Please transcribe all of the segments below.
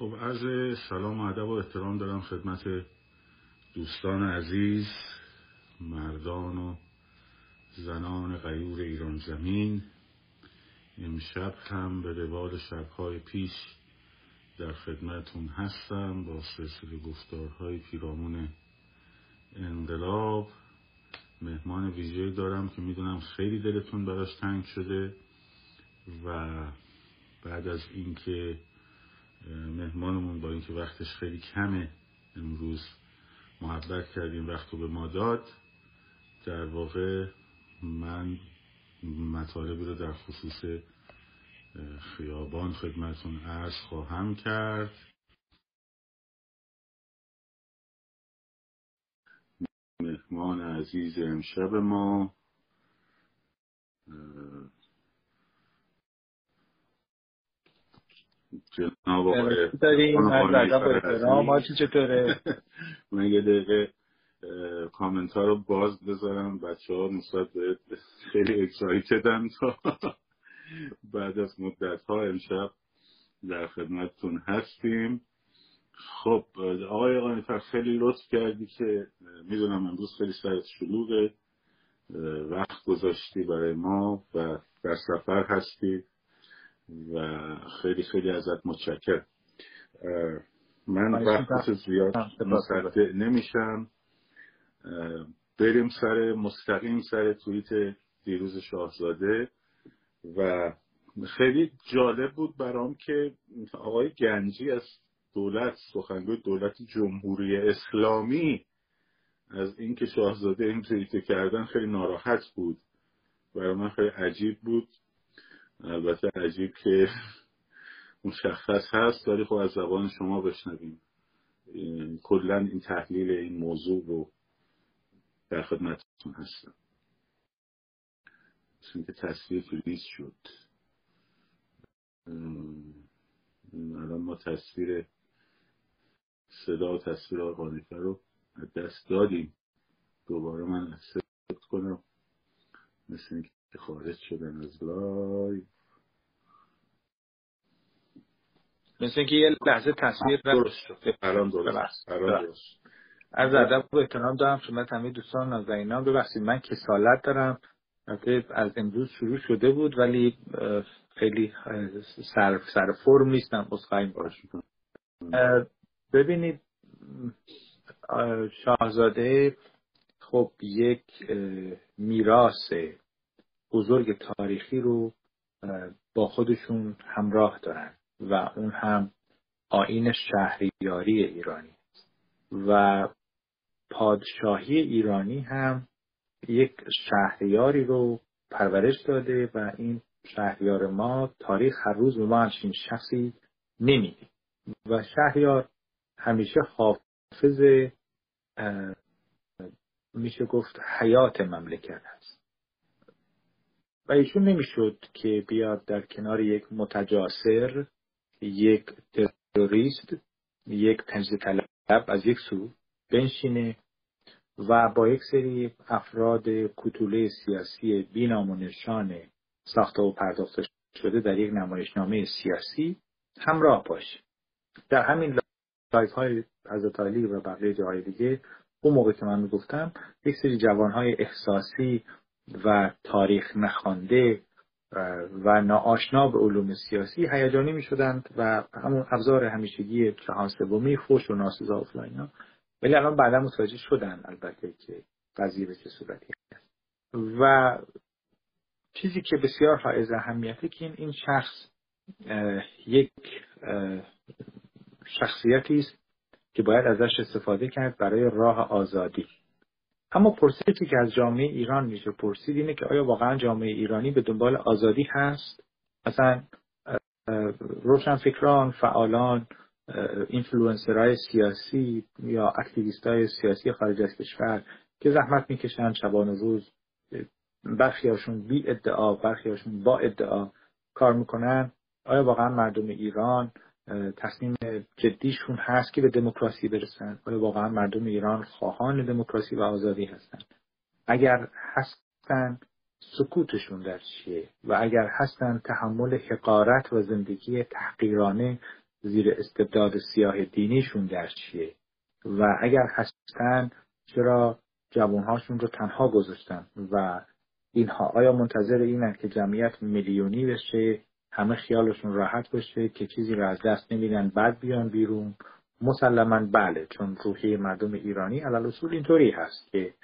خب عرض سلام و ادب و احترام دارم خدمت دوستان عزیز مردان و زنان غیور ایران زمین. امشب هم به روال شبهای پیش در خدمتون هستم با سلسله گفتارهای پیرامون انقلاب. مهمان ویژه دارم که می‌دونم خیلی دلتون براش تنگ شده و بعد از اینکه مهمانمون با اینکه وقتش خیلی کمه امروز محبت کردیم وقت به ما داد. در واقع من مطالبی رو در خصوص خیابان خدمتون عرض خواهم کرد. مهمان عزیز امشب ما جناب آقای داریم چطوره؟ من یه دقیقه کامنت ها رو باز بذارم. بچه ها نسبت خیلی اکسایتدن تا بعد از مدت ها امشب در خدمتتون هستیم. خب آقای قانیفر خیلی لطف کردی که می‌دونم امروز خیلی سرت شلوغه. وقت گذاشتی برای ما و در سفر هستی. و خیلی خیلی ازت متشکر من وقت زیاد مصدع نمیشم. بریم سر مستقیم سر توییت دیروز شاهزاده و خیلی جالب بود برام که آقای گنجی از دولت سخنگوی دولت جمهوری اسلامی از اینکه شاهزاده این توییت کردن خیلی ناراحت بود. برای من خیلی عجیب بود. البته عجیب که مشخص هست ولی خب از زبان شما بشنویم. کلا این تحلیل این موضوع رو در خدمتتون هستم. که تصویر فریز شد. الان ما تصویر صدا و تصویر آقای رو دست دادیم. دوباره من accept کنم مثل اینکه خارج شدن از live. مثل اینکه یه لحظه تصویر درست شد. الان درست. از ادب و احترام دارم شما همه دوستان نازنینان ببخشید من کسالت دارم. از امروز شروع شده بود ولی خیلی سر, سر فرم نیستم. خواهیم باش. ببینید شاهزاده خب یک میراث بزرگ تاریخی رو با خودشون همراه دارن و اون هم آین شهریاری ایرانی و پادشاهی ایرانی هم یک شهریاری رو پرورش داده و این شهریار ما تاریخ هر روز به ما همچین شخصی نمیده. و شهریار همیشه حافظ میشه گفت حیات مملکت هست. و ایشون نمی‌شد که بیاد در کنار یک متجاسر یک تروریست یک تنزیه طلب از یک سو بنشینه و با یک سری افراد کتوله سیاسی بینام و نشان ساخته و پرداخته شده در یک نمایشنامه سیاسی همراه باشه. در همین لایف های از و بقیه جاهای دیگه اون موقع که من می‌گفتم یک سری جوان های احساسی و تاریخ نخوانده و ناآشنا به علوم سیاسی هیجانی می شدند و همون ابزار همیشگی جهان سومی خوش و ناسزا و ولی الان بعدا متوجه شدن البته که قضیه به چه صورتی هست و چیزی که بسیار حائز اهمیته که این, این شخص یک شخصیتی است که باید ازش استفاده کرد برای راه آزادی. اما پرسشی که از جامعه ایران میشه پرسید اینه که آیا واقعا جامعه ایرانی به دنبال آزادی هست؟ مثلا روشنفکران فعالان اینفلوئنسرهای سیاسی یا اکتیویست های سیاسی خارج از کشور که زحمت می‌کشن شبان و روز برخی هاشون بی ادعا برخی هاشون با ادعا کار می‌کنن. آیا واقعا مردم ایران تصمیم جدیشون هست که به دموکراسی برسن. آیا واقعا مردم ایران خواهان دموکراسی و آزادی هستند اگر هستن سکوتشون در چیه؟ و اگر هستن تحمل حقارت و زندگی تحقیرانه زیر استبداد سیاه دینیشون در چیه؟ و اگر هستن چرا جوانهاشون رو تنها گذاشتن؟ و اینها آیا منتظر اینن که جمعیت میلیونی بشه همه خیالشون راحت باشه که چیزی رو از دست نمیدن بعد بیان بیرون. مسلما بله چون روحی مردم ایرانی علال اصول اینطوری هست که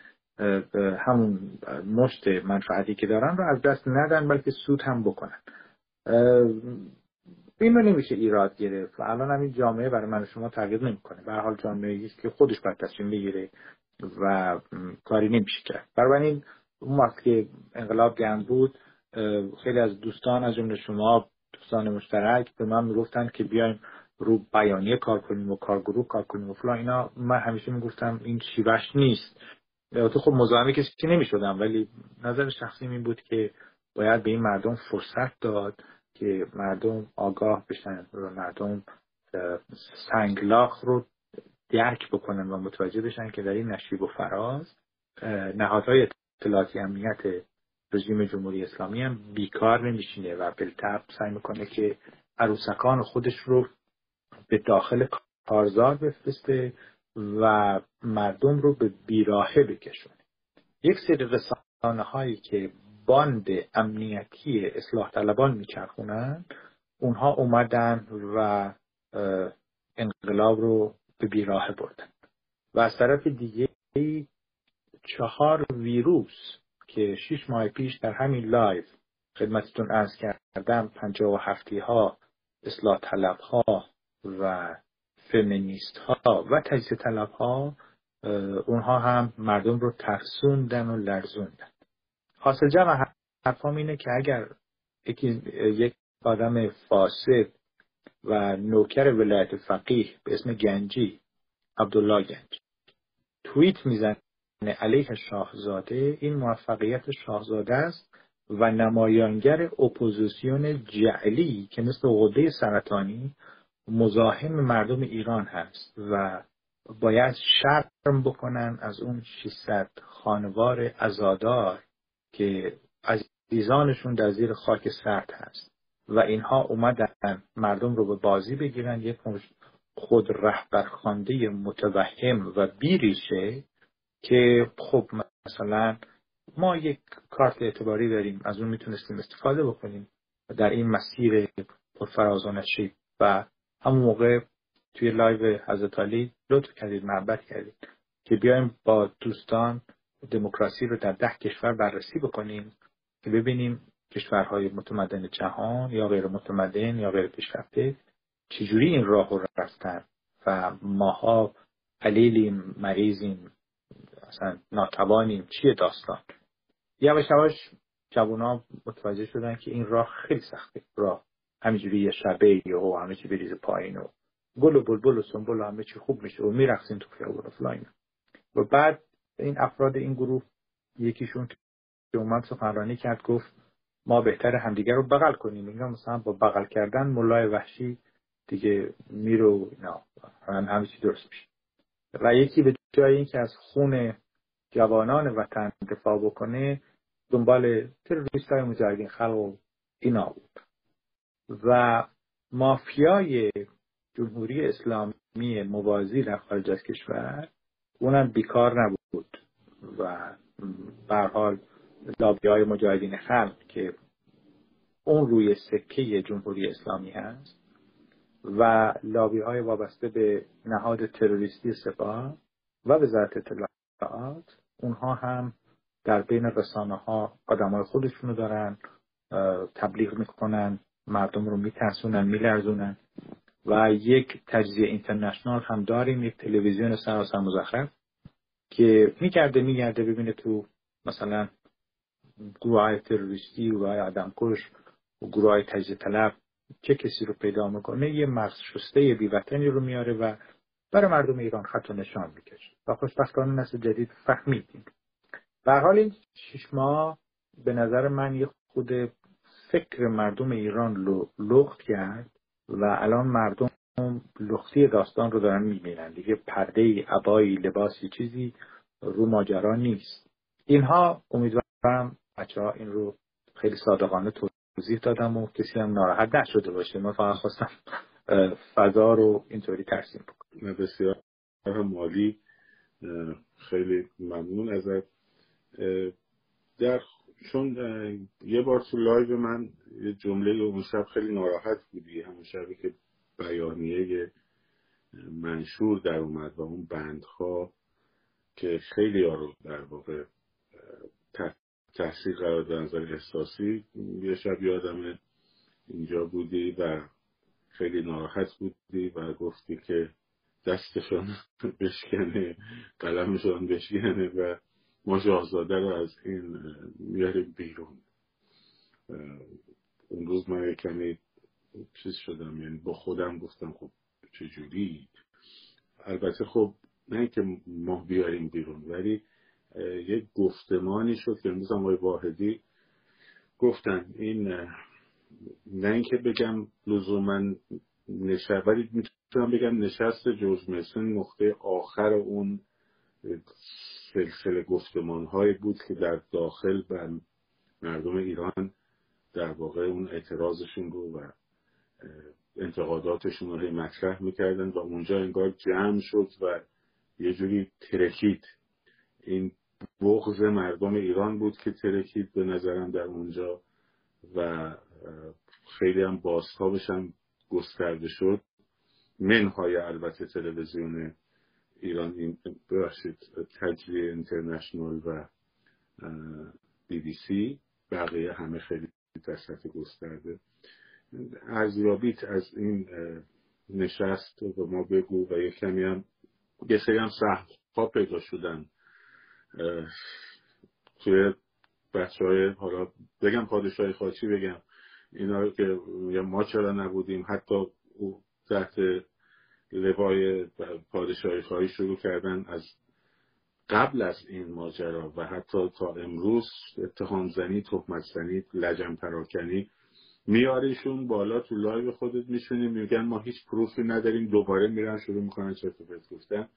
همون مشت منفعتی که دارن رو از دست ندن بلکه سود هم بکنن. این رو نمیشه ایراد گرفت و الان هم این جامعه برای من و شما تغییر نمی‌کنه. به حال جامعه است که خودش باید تصمیم بگیره و کاری نمیشه کرد. این اون وقت که انقلاب گرم بود خیلی از دوستان از جمله شما دوستان مشترک به من می‌گفتن که بیایم رو بیانیه کار کنیم و کارگروه کار کنیم و فلان. اینا من همیشه می‌گفتم این شیوهش نیست. تو خب مزاحم کسی نمی‌شدم ولی نظر شخصی این بود که باید به این مردم فرصت داد که مردم آگاه بشن و مردم سنگلاخ رو درک بکنن و متوجه بشن که در این نشیب و فراز نهادهای اطلاعاتی امنیت رژیم جمهوری اسلامی هم بیکار نمیشینه و بالطبع سعی می‌کنه که عروسکان خودش رو به داخل کارزار بفرسته و مردم رو به بیراهه بکشونه. یک سری رسانه هایی که باند امنیتی اصلاح طلبان میچرخونن اونها اومدن و انقلاب رو به بیراه بردن. و از طرف دیگه چهار ویروس که شش ماه پیش در همین لایو خدمتتون عرض کردم پنجاه و هفتی ها اصلاح طلب ها و فمینیست ها و تجزیه طلب ها اونها هم مردم رو ترسوندن و لرزوندن. حاصل جمع حرفام اینه که اگر یک آدم فاسد و نوکر ولایت فقیه به اسم گنجی عبدالله گنجی توییت می‌زنه علیه شاهزاده این موفقیت شاهزاده است و نمایانگر اپوزیسیون جعلی که مثل غده سرطانی مزاحم مردم ایران هست و باید شرم بکنن از اون 600 خانوار ازادار که عزیزانشون در زیر خاک سرد هست و اینها اومدن مردم رو به بازی بگیرن. یک خود رهبرخوانده متوهم و بیریشه که خب مثلا ما یک کارت اعتباری داریم از اون می‌تونستیم استفاده بکنیم در این مسیر پرفراز و نشیب و همون موقع توی لایو حضرت علی لطف کردید محبت کردید که بیایم با دوستان دموکراسی رو در ده کشور بررسی بکنیم که ببینیم کشورهای متمدن جهان یا غیر متمدن یا غیر پیشرفته چجوری این راه رو رفتن و ماها قلیلیم مریضیم اصلا ناتوانیم. چیه داستان؟ یواش یواش جوونا متوجه شدن که این راه خیلی سخته. راه همینجوری یه شبه و همه چی بریز پایین و گل و بلبل و سنبل و همه چی خوب میشه و میرقصین تو خیابون و و بعد این افراد این گروه یکیشون که اومد سخنرانی کرد گفت ما بهتر همدیگر رو بغل کنیم. اینا مثلا با بغل کردن ملای وحشی دیگه میرو اینا. همه چی درست میشه. و یکی به جای اینکه از خون جوانان وطن دفاع بکنه دنبال تروریست های مجاهدین خلق و اینا بود. و مافیای جمهوری اسلامی موازی در خارج از کشور اونم بیکار نبود. و به حال لابی های مجاهدین خلق که اون روی سکه جمهوری اسلامی هست و لابی های وابسته به نهاد تروریستی سپاه و وزارت اطلاعات اونها هم در بین رسانه ها آدم های خودشونو دارن تبلیغ می‌کنن مردم رو میترسونن میلرزونن. و یک تجزیه اینترنشنال هم داریم یک تلویزیون سراسر مزخرف که میگرده میگرده ببینه تو مثلا گروه های تروریستی و آدم کش و گروه های تجزیه طلب چه کسی رو پیدا می‌کنه. یه مغز شسته بیوطنی رو میاره و برای مردم ایران خط و نشان می‌کشه. و خوشبختانه نسل جدید فهمیدیم. به حال این شش ماه به نظر من یه خود فکر مردم ایران لخت کرد و الان مردم لختی داستان رو دارن می‌بینن. دیگه پرده عبایی لباسی چیزی رو ماجرا نیست. اینها امیدوارم بچه ها این رو خیلی صادقانه توضیح دادم و کسی هم ناراحت نشده باشه. من فقط خواستم فضا رو اینطوری ترسیم بکنیم بسیار مالی. خیلی ممنون ازت. در چون یه بار تو لایو من یه جمله اون شب خیلی ناراحت بودی. همون شبی که بیانیه منشور در اومد و اون بندها که خیلی ها رو در واقع تحصیل قرار دادن نظر احساسی. یه شب یادم اینجا بودی و خیلی ناراحت بودی و گفتی که دستشان بشکنه قلمشان بشکنه و ما شاهزاده رو از این میاریم بیرون. اون روز من کمی چیز شدم یعنی با خودم گفتم خب چجوری؟ البته خب نه که ما بیاریم بیرون ولی یک گفتمانی شد که امروز آقای واحدی گفتن. این نه اینکه بگم لزوما نشست ولی می‌تونم بگم نشست جوز مسون نقطه آخر اون سلسله گفتمان هایی بود که در داخل بر مردم ایران در واقع اون اعتراضشون رو و انتقاداتشون رو مطرح می‌کردن و اونجا انگار جمع شد و یه جوری ترکید. این بغض مردم ایران بود که ترکید به نظرم در اونجا و خیلی هم بازتابش هم گسترده شد. منهای البته تلویزیون ایران این ببخشید تجلی اینترنشنال و بی بی سی. بقیه همه خیلی در سطح گسترده. ارزیابیت از این نشست به ما بگو و یه کمی هم یه سری هم ها پیدا شدن. توی بچه های حالا بگم پادشاهی خاچی بگم؟ اینا که ما چرا نبودیم حتی تحت لوای پادشاهی خواهی شروع کردن از قبل از این ماجرا و حتی تا امروز اتهام زنی تهمت زنی لجن پراکنی میاریشون بالا تو لایو خودت میشونیم میگن ما هیچ proof ی نداریم دوباره میرن شروع می‌کنن چرت و گفتن.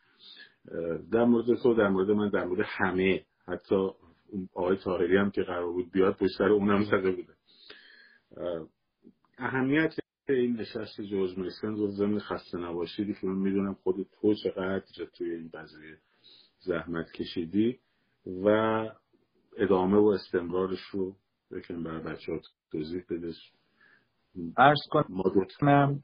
در مورد تو در مورد من در مورد همه. حتی آقای طاهری هم که قرار بود بیاد پشت اونم زده بوده. اهمیت این نشست جورج میسن رو ضمن خسته نباشیدی که من می‌دونم خود تو چقدر توی این قضیه زحمت کشیدی و ادامه و استمرارش رو بکن برای بچه ها توضیح بدش ارز کنم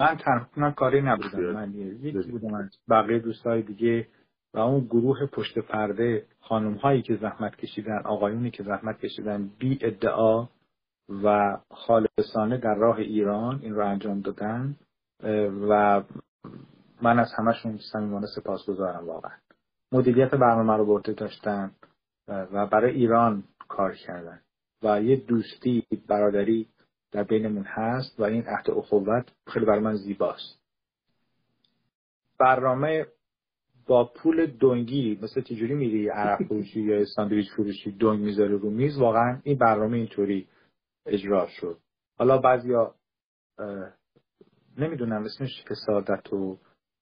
من تنها کاری نبودم. من یکی بودم از بقیه دوستای دیگه و اون گروه پشت پرده خانم هایی که زحمت کشیدن آقایونی که زحمت کشیدن بی ادعا و خالصانه در راه ایران این رو انجام دادن و من از همشون صمیمانه سپاسگزارم واقعا. مدیریت برنامه رو برده داشتن و برای ایران کار کردن. و یه دوستی برادری در بینمون هست و این عهد اخوت خیلی برای من زیباست. برنامه با پول دنگی مثل تیجوری میری عرق فروشی یا ساندویچ فروشی دنگ می‌ذاره رو میز؟ واقعا این برنامه اینطوری. اجرا شد. حالا بعضیا نمی‌دونم اسمش حسادت و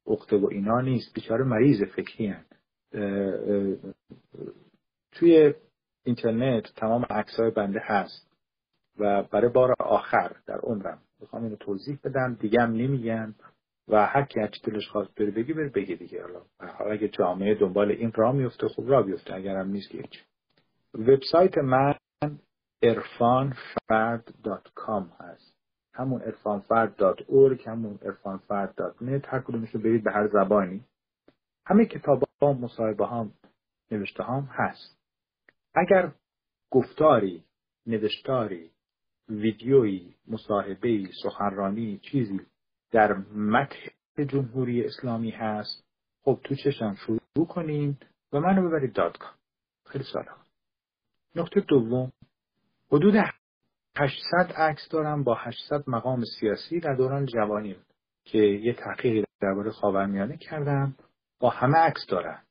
عقده و اینا نیست. بیچاره مریض فکری هن. توی اینترنت تمام عکسای بنده هست و برای بار آخر در عمرم می‌خوام اینو توضیح بدم. دیگه هم نمیگن و هر کی هرچی دلش خواست بره بگی بره بگی دیگه. حالا اگه جامعه دنبال این راه میفته خوب راه بیفته. اگرم نیست که هیچ. وبسایت من irfanfard.com هست. همون irfanfard.org همون irfanfard.net هر کدومش رو برید به هر زبانی. همه کتاب ها مصاحبه ها نوشته هم هست. اگر گفتاری نوشتاری ویدیویی مصاحبه سخنرانی چیزی در متح جمهوری اسلامی هست خب تو چشم شروع کنین و منو ببرید دادگاه خیلی سالا نقطه دوم حدود 800 عکس دارم با 800 مقام سیاسی در دوران جوانیم که یه تحقیقی درباره خاورمیانه کردم. با همه عکس دارم.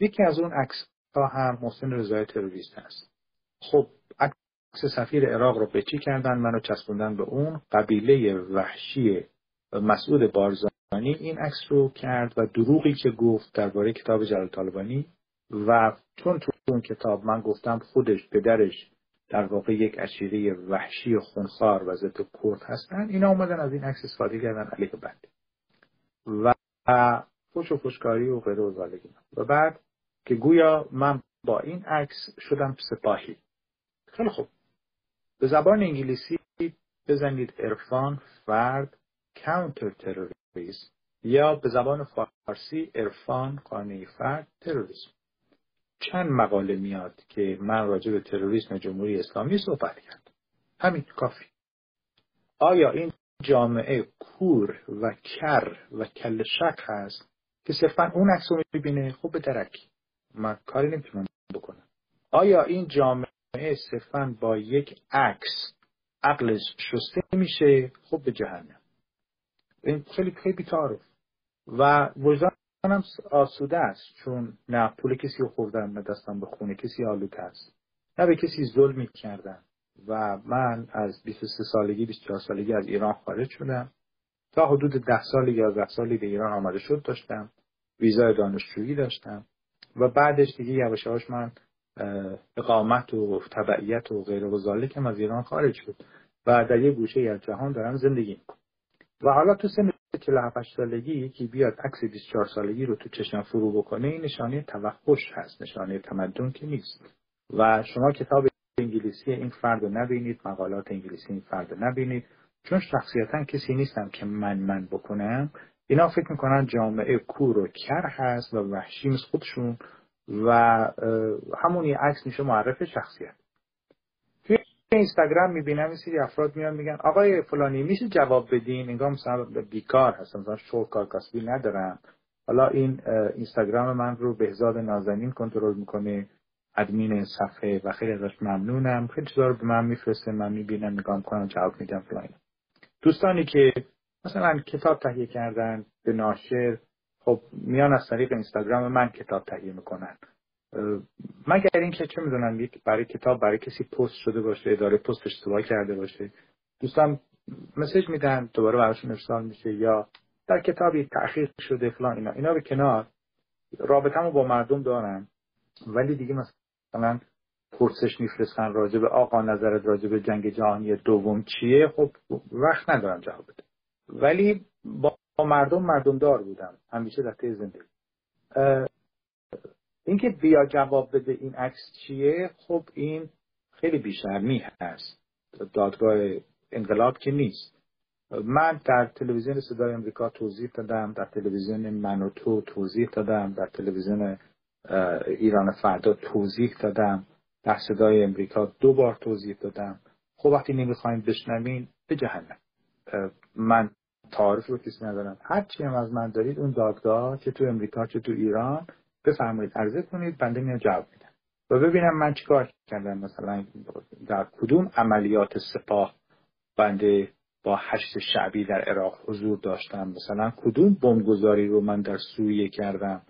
یکی از اون عکس ها هم محسن رضای تروریست هست خب عکس سفیر عراق رو به چی کردن؟ منو چسبوندن به اون قبیله وحشی مسعود بارزانی این عکس رو کرد و دروغی که گفت درباره کتاب جلال طالبانی و چون تو اون کتاب من گفتم خودش پدرش در واقع یک اشیره وحشی و خونخوار و ضد کرد هستن. اینا اومدن از این عکس استفاده کردن علیه بنده و فش و فشکاری و غیره و و بعد که گویا من با این عکس شدم سپاهی. خیلی خوب. به زبان انگلیسی بزنید عرفان فرد کانتر تروریسم یا به زبان فارسی عرفان قانعی فرد تروریسم چند مقاله میاد که من راجع به تروریسم جمهوری اسلامی صحبت کرد. همین کافی. آیا این جامعه کور و کر و کل شک هست که صرفا اون عکس رو می‌بینه؟ خب به درک. من کاری نمی‌تونم بکنم. آیا این جامعه صرفا با یک عکس عقلش شسته میشه؟ خب به جهنم. این خیلی خیلی بیتارف و وجدانم آسوده است چون نه پول کسی رو خوردم نه دستم به خونه کسی آلوده است. نه به کسی ظلم کردم و من از 23 سالگی 24 سالگی از ایران خارج شدم. تا حدود 10 سال 11 سالی به ایران آمده شد داشتم. ویزای دانشجویی داشتم. و بعدش دیگه یواش من اقامت و تبعیت و غیر و از ایران خارج شد. و در یه گوشه از جهان دارم زندگی می‌کنم. و حالا تو سن 47 سالگی یکی بیاد عکس 24 سالگی رو تو چشم فرو بکنه این نشانه توحش هست نشانه تمدن که نیست. و شما کتاب انگلیسی این فرد رو نبینید مقالات انگلیسی این فرد رو نبینید. چون شخصیتا کسی نیستم که من من بکنم اینا فکر می‌کنن جامعه کور و کر هست و وحشی مثل خودشون و همون یه عکس میشه معرف شخصیت. اینستاگرام می‌بینم این افراد میان میگن آقای فلانی میشه جواب بدین؟ انگار مثلا بیکار هستم مثلا شغل کار کسبی ندارم. حالا این اینستاگرام من رو بهزاد نازنین کنترل می‌کنه ادمین صفحه و خیلی ازش ممنونم. خیلی چیزا رو به من میفرسته من می‌بینم نگاه می‌کنم جواب میدم فلان. دوستانی که مثلا کتاب تهیه کردن به ناشر خب میان از طریق اینستاگرام من کتاب تهیه می‌کنن. مگر اینکه چه می‌دونم یک برای کتاب برای کسی پست شده باشه اداره پست اشتباه کرده باشه. دوستان مسج میدن دوباره براشون ارسال میشه یا در کتابی تأخیر شده فلان اینا. اینا به کنار. رابطه‌مو با مردم دارم ولی دیگه مثلا پرسش میفرستن راجع به آقا نظرت راجع به جنگ جهانی دوم چیه؟ خب وقت ندارم جواب بده. ولی با مردم مردم دار بودم همیشه در طی زندگی. اینکه بیا جواب بده این عکس چیه خب این خیلی بیشرمی هست. دادگاه انقلاب که نیست. من در تلویزیون صدای امریکا توضیح دادم در تلویزیون من تو توضیح دادم در تلویزیون ایران فردا توضیح دادم در صدای امریکا دو بار توضیح دادم. خب وقتی نمی‌خوایم بشنوین به جهنم. من تعارف رو کسی ندارم. هر چی هم از من دارید اون دادگاه چه تو امریکا چه تو ایران بفرمایید عرضه کنید بنده میاد جواب میدم و ببینم من چیکار کردم. مثلا در کدوم عملیات سپاه بنده با هشت شعبی در عراق حضور داشتم؟ مثلا کدوم بمبگذاری رو من در سوریه کردم؟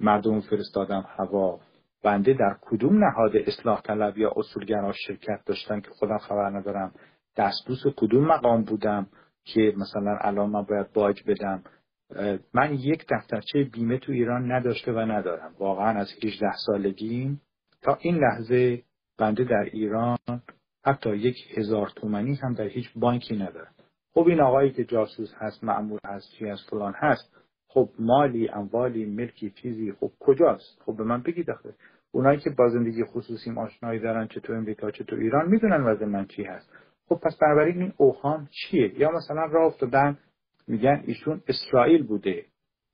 مردم فرستادم هوا. بنده در کدوم نهاد اصلاح طلب یا اصولگرا شرکت داشتم که خودم خبر ندارم؟ دستبوس کدوم مقام بودم که مثلا الان من باید باج بدم؟ من یک دفترچه بیمه تو ایران نداشته و ندارم. واقعا از 18 سالگیم. تا این لحظه بنده در ایران حتی یک هزار تومنی هم در هیچ بانکی ندارم. خب این آقایی که جاسوس هست معمول هست چی از فلان هست خب مالی اموالی ملکی چیزی خب کجاست؟ خب به من بگید آخه. اونایی که با زندگی خصوصیم آشنایی دارن چه تو امریکا چه تو ایران می‌دونن وضع من چی هست. خب پس بنابراین این اوهام چیه؟ یا مثلا راه افتادن میگن ایشون اسرائیل بوده.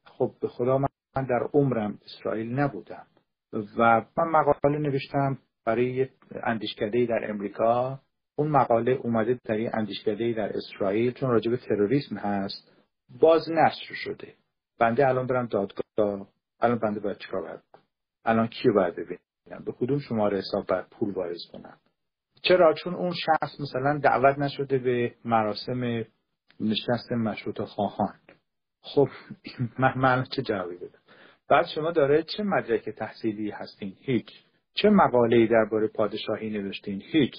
خب به خدا من در عمرم اسرائیل نبودم. و من مقاله نوشتم برای اندیشکده در امریکا. اون مقاله اومده در این اندیشکده در اسرائیل چون راجب تروریسم هست. باز نشر شده. بنده الان برم دادگاه. الان بنده باید چیکار باید الان کیو باید ببینم؟ به کدوم شماره حساب باید پول واریز کنم؟ چرا؟ چون اون شخص مثلا دعوت نشده به مراسم نشست مشروط خواهان. خب من چه جوابی بدم؟ بعد شما داره چه مدرک تحصیلی هستین؟ هیچ. چه مقاله ای درباره پادشاهی نوشتین؟ هیچ.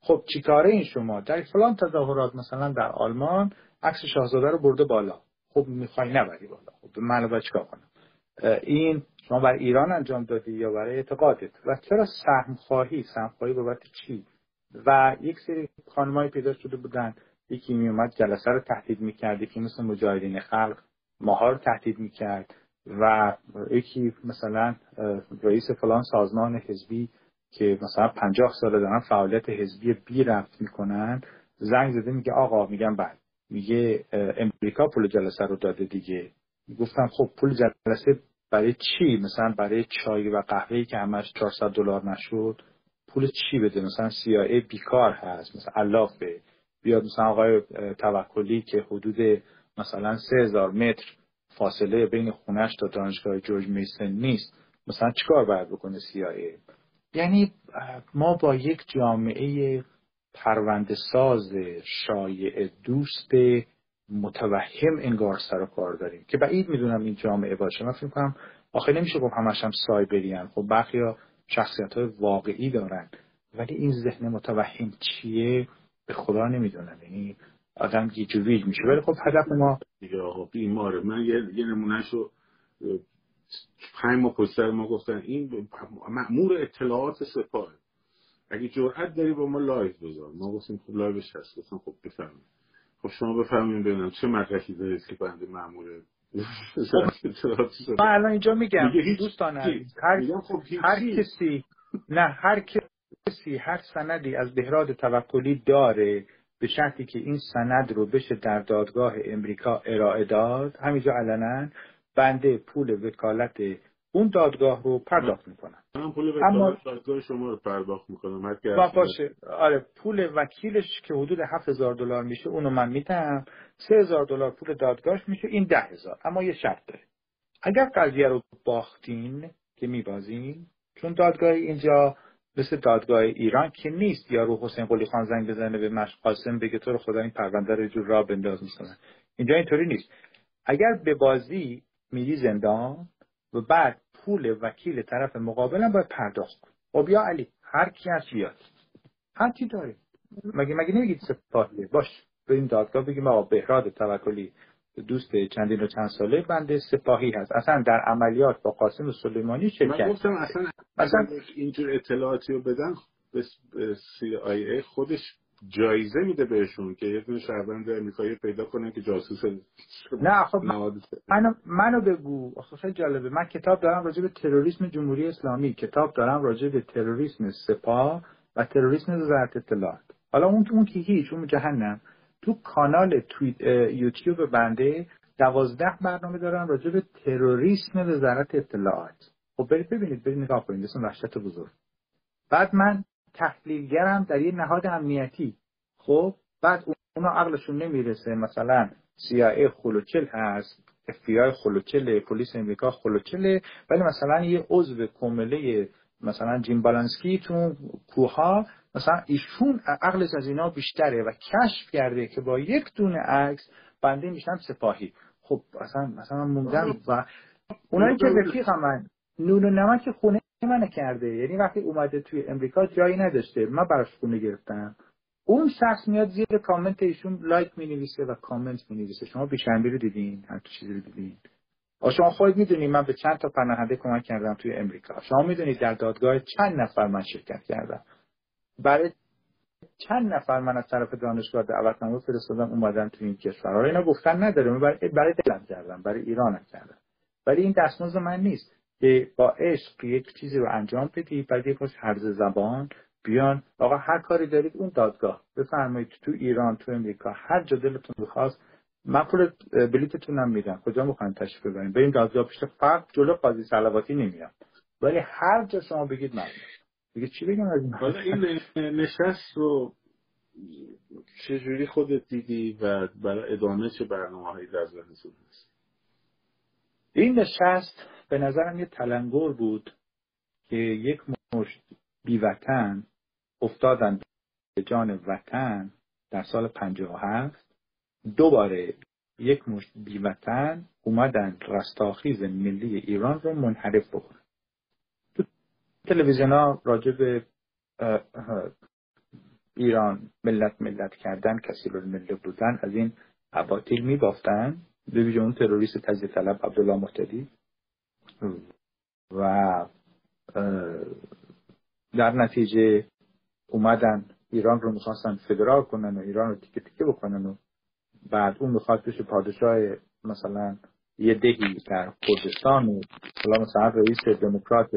خب چیکاره این شما؟ در فلان تظاهرات مثلا در آلمان عکس شاهزاده رو برده بالا. خب می‌خوای نبری بالا. خب من باید چیکار کنم؟ این شما بر ایران انجام دادی یا برای اعتقادت؟ و چرا سهم خواهی سهم خواهی بابت چی؟ و یک سری خانمایی پیدا شده بودن. یکی می اومد جلسه رو تهدید می‌کرد یکی مثل مجاهدین خلق ماها رو تهدید می‌کرد و یکی مثلا رئیس فلان سازمان حزبی که مثلا پنجاه ساله دارن فعالیت حزبی بی رفت می‌کنن زنگ زده میگه آقا میگم بعد میگه امریکا پول جلسه رو داده دیگه. گفتم خب پول جلسه برای چی؟ مثلا برای چای و قهوه که همش 400 دلار نشد. پول چی بده؟ مثلا CIA بیکار هست. مثلا علافه بیاد مثلا آقای توکلی که حدود مثلا 3000 متر فاصله بین خونش تا دانشگاه جورج میسن نیست مثلا چیکار باید بکنه CIA یعنی ما با یک جامعه پرونده ساز شایع دوست متوهم انگار سر و کار داریم که بعید می‌دونم این جامعه باشه. من فکر کنم آخه نمیشه گفت همش هم سایبریان. خب ها شخصیت های واقعی دارن. ولی این ذهن متوهم چیه؟ به خدا نمی‌دونم. یعنی آدم گیج میشه. ولی خب هدف ما دیگه آقا بیماره من یه, یه نمونهشو پنج ماه پیشتر ما گفتن این مأمور اطلاعات سپاه اگه جرأت داری با ما لایو بذار. ما گفتیم خب لایوش هست. گفتم خب بفهمیم خب شما بفهمیم ببینم چه مدرکی دارید که بنده مأمور من الان اینجا میگم. دوستان هر, خب هر کسی نه هر کسی هر سندی از بهراد توکلی داره به شرطی که این سند رو بشه در دادگاه امریکا ارائه داد. همینجا علنا بنده پول وکالت اون دادگاه رو پرداخت می‌کنم. من پول اما دادگاه شما رو پرداخت می‌کنم. باشه. آره پول وکیلش که حدود 7000 دلار میشه اونو من میتم 3000 دلار پول دادگاهش میشه این 10000 اما یه شرط داره. اگر قضیه رو باختین که میبازین چون دادگاه اینجا مثل دادگاه ایران که نیست یا رو حسین قلی خان زنگ بزنه به مشق قاسم بگه تو رو خدا این پرونده رو جور را بنداز مثلا اینجا اینطوری نیست. اگر به بازی میری زندان و بعد پول وکیل طرف مقابلم باید پرداخت کن خب یا علی هر کی هست بیاد هر کی داره مگه مگه نمیگید سپاهیه؟ باش. بریم دادگاه بگیم آقا بهراد توکلی دوست چندین و چند ساله بنده سپاهی هست. اصلا در عملیات با قاسم سلیمانی شرکت من گفتم اصلا اصلا اینجور اطلاعاتی رو بدن به CIA خودش جایزه میده بهشون که یه دونه شهروند امریکایی پیدا کنه که جاسوس نه خب منو منو بگو. آخه خیلی جالبه. من کتاب دارم راجع به تروریسم جمهوری اسلامی. کتاب دارم راجع به تروریسم سپاه و تروریسم وزارت اطلاعات. حالا اون اون که هیچ اون جهنم. تو کانال تویت یوتیوب بنده دوازده برنامه دارم راجع به تروریسم وزارت اطلاعات. خب برید ببینید برید نگاه کنید. اسم وحشت بزرگ. بعد من تحلیلگرم در یه نهاد امنیتی. خب بعد اونا عقلشون نمی‌رسه. مثلا CIA خلوچل هست FBI خلوچل پلیس امریکا خلوچله ولی مثلا یه عضو کمله مثلا جیم بالانسکی تو کوها مثلا ایشون عقلش از اینا بیشتره و کشف کرده که با یک دونه عکس بنده میشن سپاهی. خب اصلا مثلا موندم و اونایی که رفیق من نون و نمک خونه منو کرده. یعنی وقتی اومده توی امریکا جایی نداشته. من براش خونه گرفتم. اون شخص میاد زیر کامنت ایشون لایک می نویسه و کامنت می نویسه شما بیشنبی رو دیدین؟ هر چیزی رو دیدین؟ شما خود می‌دونید من به چند تا پناهنده کمک کردم توی امریکا. شما می‌دونید در دادگاه چند نفر من شرکت کردم. برای چند نفر من از طرف دانشگاه دعوتنامه فرستادم اومدن توی این کشور اینا گفتن نداره برای برای دلم کردم برای ایران کردم ولی این دستمزد من نیست که با عشق یک چیزی رو انجام بدی بعد یک هر زبان بیان. آقا هر کاری دارید اون دادگاه. بفرمایید تو ایران تو امریکا هر جا دلتون بخواست من پول بلیتتونم میدم. کجا می‌خواین تشریف ببرین؟ بریم دادگاه پیش فرق جلو قاضی صلواتی نمیام ولی هر جا شما بگید من دیگه چی بگم از این حالا این نشست رو چجوری خودت دیدی و برای ادامه چه برنامه هایی در هست؟ این نشست به نظرم یه تلنگر بود که یک مشت بیوطن افتادن به جان وطن در سال 57 دوباره یک مشت بیوطن اومدن رستاخیز ملی ایران رو منحرف بکنن. تلویزیون راجع به ایران ملت ملت کردن کسی رو ملی بودن از این اباطیل می بافتن به اون تروریست تجزیه طلب عبدالله محتدی و در نتیجه اومدن ایران رو می‌خواستن فدرال کنن و ایران رو تیکه تیکه بکنن و بعد اون می‌خواد بشه پادشاه مثلا یه دهی در کردستان و حالا مثلا رئیس دموکرات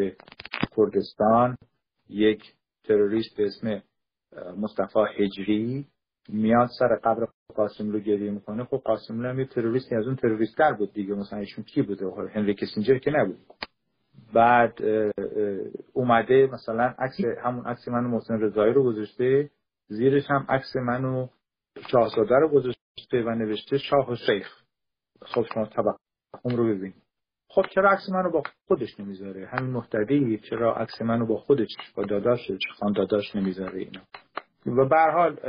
کردستان یک تروریست به اسم مصطفی هجری میاد سر قبر قاسم رو گریه می‌کنه. خب قاسم هم یه تروریستی از اون تروریستر بود دیگه. مثلا ایشون کی بوده هنری کسینجر که نبود. بعد اومده مثلا عکس همون عکس منو محسن رضایی رو گذاشته. زیرش هم عکس منو شاهزاده رو گذاشته و نوشته شاه و شیخ. خب شما طبقم رو ببین خب چرا عکس منو با خودش نمی‌ذاره؟ همین محتدی چرا عکس منو با خودش با داداشش خان داداش نمی‌ذاره اینا؟ و به حال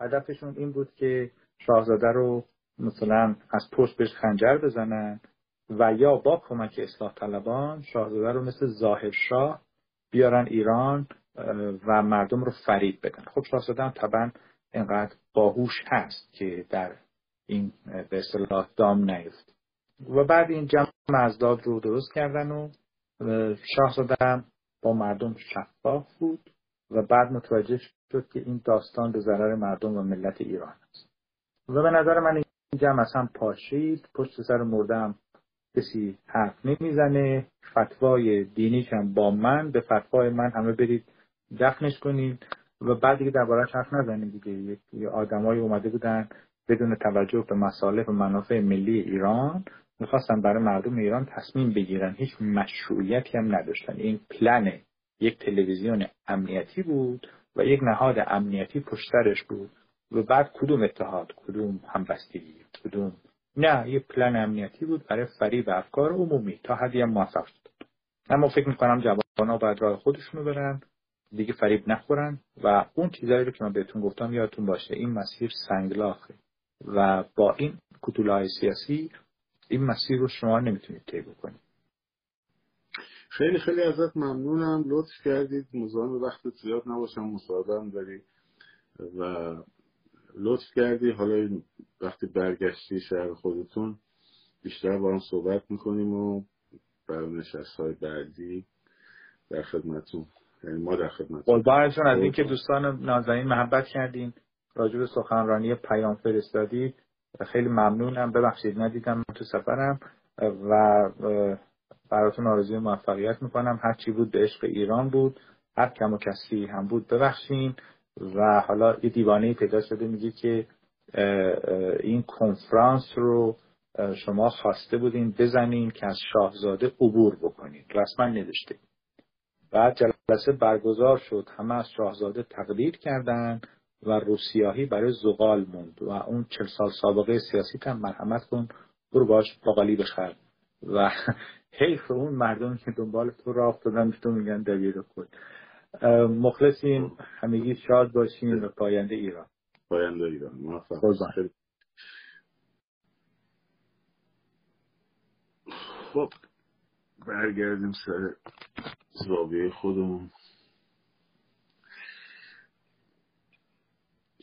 هدفشون این بود که شاهزاده رو مثلا از پشت بهش خنجر بزنن و یا با کمک اصلاح طلبان شاهزاده رو مثل ظاهر شاه بیارن ایران و مردم رو فریب بدن. خب شاهزاده هم طبعا اینقدر باهوش هست که در این به اصطلاح دام نیفت. و بعد این جمع ازداد رو درست کردن و شاهزاده با مردم شفاف بود و بعد متوجه شد که این داستان به ضرر مردم و ملت ایران است. و به نظر من این جمع اصلا پاشید پشت سر مردم کسی حرف نمی‌زنه. فتوای دینیش هم با من به فتوای من همه برید دفنش کنید و بعد دیگه دربارهش حرف نزنید دیگه. یه آدمایی اومده بودن بدون توجه به مصالح و منافع ملی ایران. می‌خواستن برای مردم ایران تصمیم بگیرن هیچ مشروعیتی هم نداشتن. این پلن یک تلویزیون امنیتی بود و یک نهاد امنیتی پشترش بود و بعد کدوم اتحاد کدوم همبستگی کدوم؟ نه یه پلن امنیتی بود برای فریب افکار عمومی تا حدی هم موفق شد. اما فکر می‌کنم جوانها باید راه خودشونو برن دیگه فریب نخورن و اون چیزایی رو که من بهتون گفتم یادتون باشه این مسیر سنگلاخه و با این کتولای سیاسی این مسیر رو شما نمی‌تونید طی بکنید. خیلی خیلی ازت ممنونم. لطف کردید. مزاحم وقت زیاد نباشم مصاحبه هم داری و لطف کردی. حالا وقتی برگشتی شهر خودتون بیشتر با هم صحبت می‌کنیم و برای نشست های بعدی در خدمتون یعنی ما در خدمتون قربانتون از اینکه دوستان نازنین محبت کردین راجب سخنرانی پیام فرستادید. خیلی ممنونم. ببخشید ندیدم تو سفرم و براتون آرزوی موفقیت می‌کنم. هر چی بود به عشق ایران بود هر کم و کسی هم بود ببخشین. و حالا یه دیوانه پیدا شده میگه که این کنفرانس رو شما خواسته بودین بزنین که از شاهزاده عبور بکنید. رسما نوشته. بعد جلسه برگزار شد. همه از شاهزاده تقدیر کردن. و روسیاهی برای زغال موند و اون چل سال سابقه سیاسی هم مرحمت کن برو باش باقالی بخر. و حیف اون مردم که دنبال تو راه افتادن تو میگن دبیر خود. مخلصیم همگی شاد باشیم و پاینده ایران. پاینده ایران. موفق. خب برگردیم سر زاویه خودمون.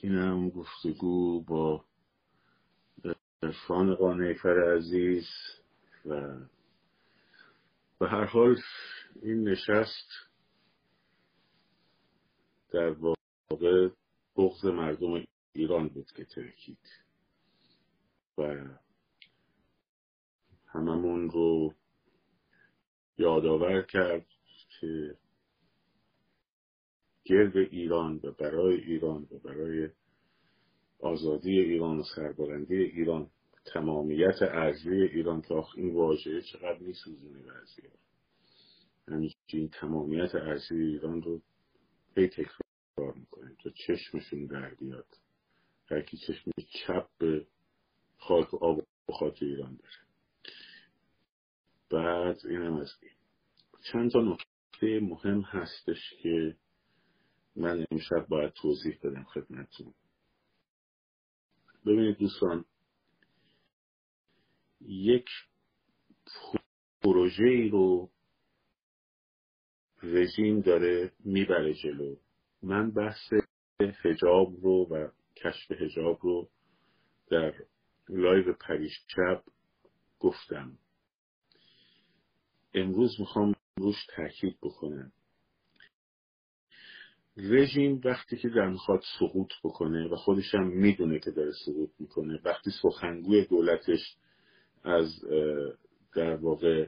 اینم گفتگو با عرفان قانعفر عزیز و به هر حال این نشست در واقع بغض مردم ایران بود که ترکید و هممون رو یادآور کرد که گرد ایران و برای ایران و برای آزادی ایران و سربلندی ایران تمامیت ارزی ایران آخ این واژه چقدر میسوزونه بعضی همین تمامیت ارزی ایران رو هی تکرار می‌کنیم تا چشمشون در بیاد. هر کی چشم چپ به خاک و آب و خاک ایران داره. بعد اینم از این. چند تا نکته مهم هستش که من امشب باید توضیح بدم خدمتتون. ببینید دوستان یک پروژه ای رو رژیم داره می‌بره جلو. من بحث حجاب رو و کشف هجاب رو در لایو پریشب گفتم. امروز می‌خوام روش تاکید بکنم. رژیم وقتی که در می‌خواد سقوط بکنه و خودش هم می‌دونه که داره سقوط می‌کنه وقتی سخنگوی دولتش از در واقع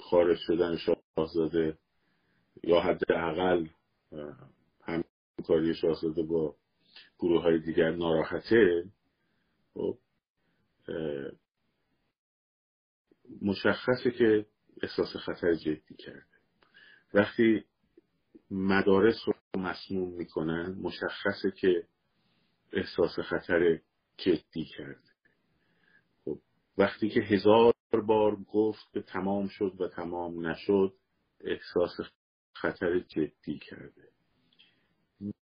خارج شدن شاهزاده یا حداقل همکاری شاهزاده با گروه های دیگر ناراحته خب مشخصه که احساس خطر جدی کرده. وقتی مدارس رو مسموم می‌کنن مشخصه که احساس خطر جدی کرده خب وقتی که هزار بار گفت که تمام شد و تمام نشد احساس خطر جدی کرده.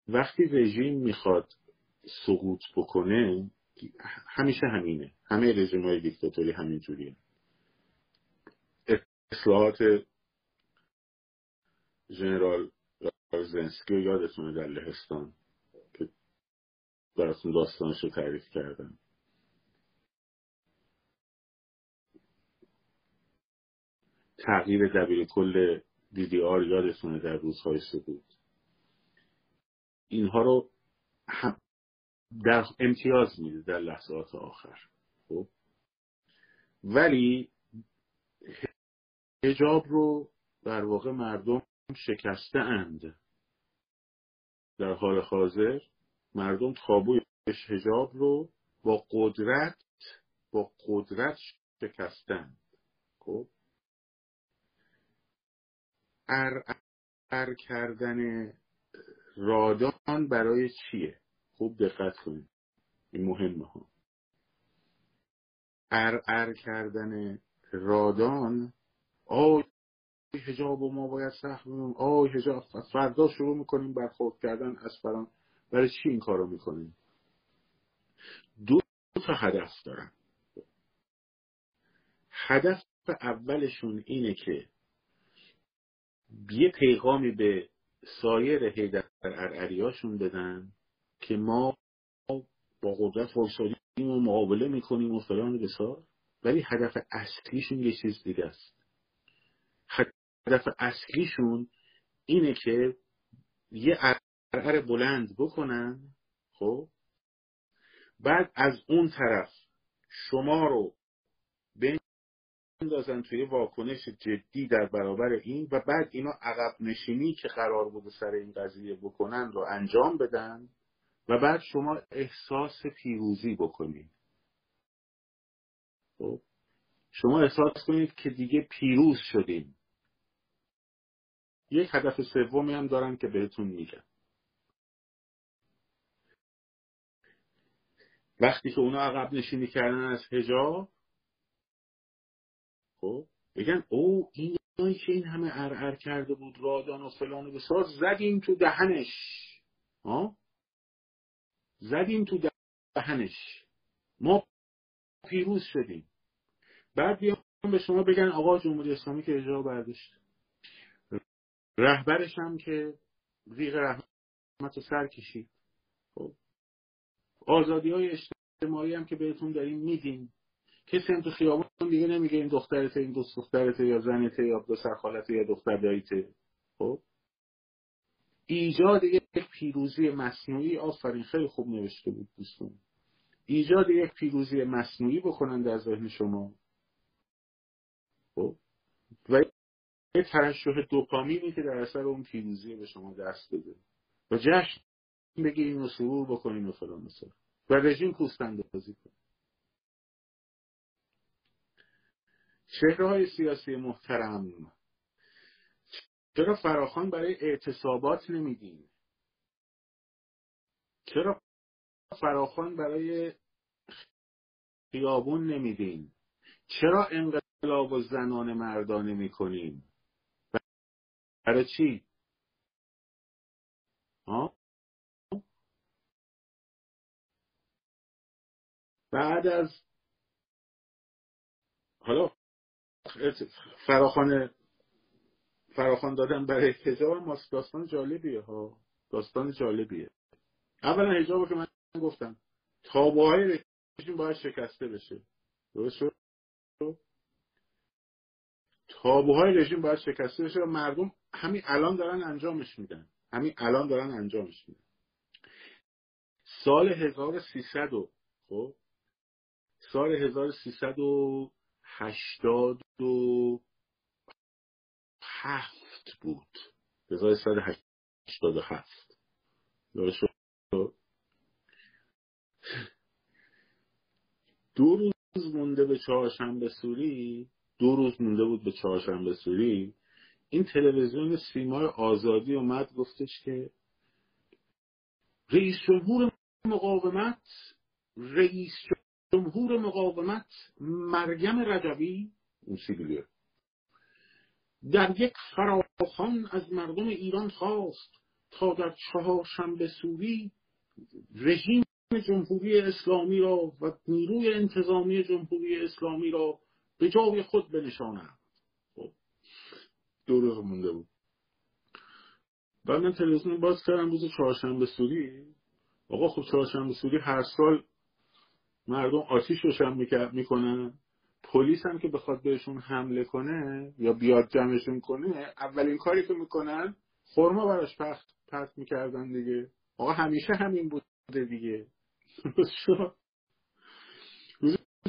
وقتی رژیم می‌خواد سقوط بکنه همیشه همینه. همه رژیم های دیکتاتوری همینجوریه اصلاحات ژنرال زنسکی یادتونه در لهستان که براتون داستانش رو تعریف کردم تغییر دبیر کل دیدی آر یادتونه در روزهای سقوط. اینها رو در امتیاز میده در لحظات آخر خب؟ ولی هجاب رو در واقع مردم شکسته اند. در حال حاضر مردم تابوی هجاب رو با قدرت با قدرت شکستن خب؟ ار, ار کردن رادان برای چیه؟ خوب دقت کنید. این مهمه ها. ار ار کردن رادان آی هجاب و ما باید سخت بمون آی هجاب فردا شروع می‌کنیم برخورد کردن از فران. برای چی این کارو می‌کنیم؟ دو تا هدف دارن. هدف اولشون اینه که یه پیغامی به سایر هیدر ارعریاشون بدن که ما با قدرت وایسادیم و مقابله می‌کنیم و فلان بسار. ولی هدف اصلیشون یه چیز دیگه است. هدف اصلیشون اینه که یه ارعر بلند بکنن خب؟ بعد از اون طرف شما رو بندازن توی واکنش جدی در برابر این و بعد اینا عقب نشینی که قرار بوده سر این قضیه بکنن رو انجام بدن و بعد شما احساس پیروزی بکنید. خب؟ شما احساس کنید که دیگه پیروز شدیم یک هدف سومی هم دارن که بهتون میگم. وقتی که اونا عقب نشینی کردن از هجاب خب بگن او این که این همه ارعر کرده بود رادان و فلان و بسار زدیم تو دهنش. ها؟ زدیم تو دهنش. ما پیروز شدیم. بعد بیان به شما بگن آقا جمهوری اسلامی که اجرا برداشت رهبرش هم که زیغ رحمت رو سر کشید. خب. آزادی های اجتماعی هم که بهتون داریم میدیم. کسی هم تو خیابون دیگه نمیگه این دخترته این دوست دخترته یا زنته یا دو سرخالته یا دختر داییته خب. ایجاد یک پیروزی مصنوعی آفرین خیلی خوب نوشته بود دوستان. ایجاد یک پیروزی مصنوعی بکنن در ذهن شما. خب. و یک ترشح دوپامینی که در اثر اون پیروزی به شما دست بده. و جشن بگیرین و سرور بکنین و فلان مثلا. و رژیم پوست اندازی کن. چهره های سیاسی محترم. چرا فراخان برای اعتصابات نمیدین؟ چرا فراخان برای خیابون نمیدین؟ چرا انقلاب و زنان مردانه می‌کنین برای چی؟ ها؟ بعد از حالا فراخان فراخان دادن برای حجاب هم داستان جالبیه ها. داستان جالبیه. اولا حجاب که من گفتم تابوهای رژیم باید شکسته بشه. درست شد؟ تابوهای رژیم باید شکسته بشه و مردم همین الان دارن انجامش میدن. همین الان دارن انجامش میدن. سال 1300 خب؟ سال 1387 بود. 1387 درست دو روز مونده به چهارشنبه سوری. دو روز مونده بود به چهارشنبه سوری. این تلویزیون سیمای آزادی اومد گفتش که رئیس جمهور مقاومت رئیس جمهور مقاومت مریم رجبی اون سیبیلیه در یک فراخان از مردم ایران خواست تا در چهارشنبه سوری رژیم جمهوری اسلامی را و نیروی انتظامی جمهوری اسلامی را به جای خود بنشانند. خب دو مونده بود. بعد من تلویزیون باز کردم روز چهارشنبه سوری. آقا خب چهارشنبه سوری هر سال مردم آتیش روشن می‌کنن. پلیس هم که بخواد بهشون حمله کنه یا بیاد جمعشون کنه اولین کاری که می‌کنن خورما براش پخت پخت می‌کردن دیگه. آقا همیشه همین بوده دیگه.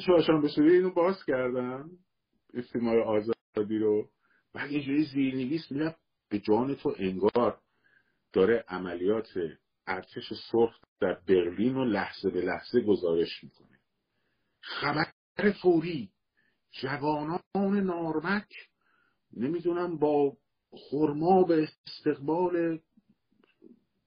چهارشنبه سوری اینو باز کردم استیمای آزادی رو. بعد اینجوری زیرنویس میرم به جان تو انگار داره عملیات ارتش سرخ در برلین و لحظه به لحظه گزارش می‌کنه. خبر فوری جوانان نارمک نمی‌دونم با خرما به استقبال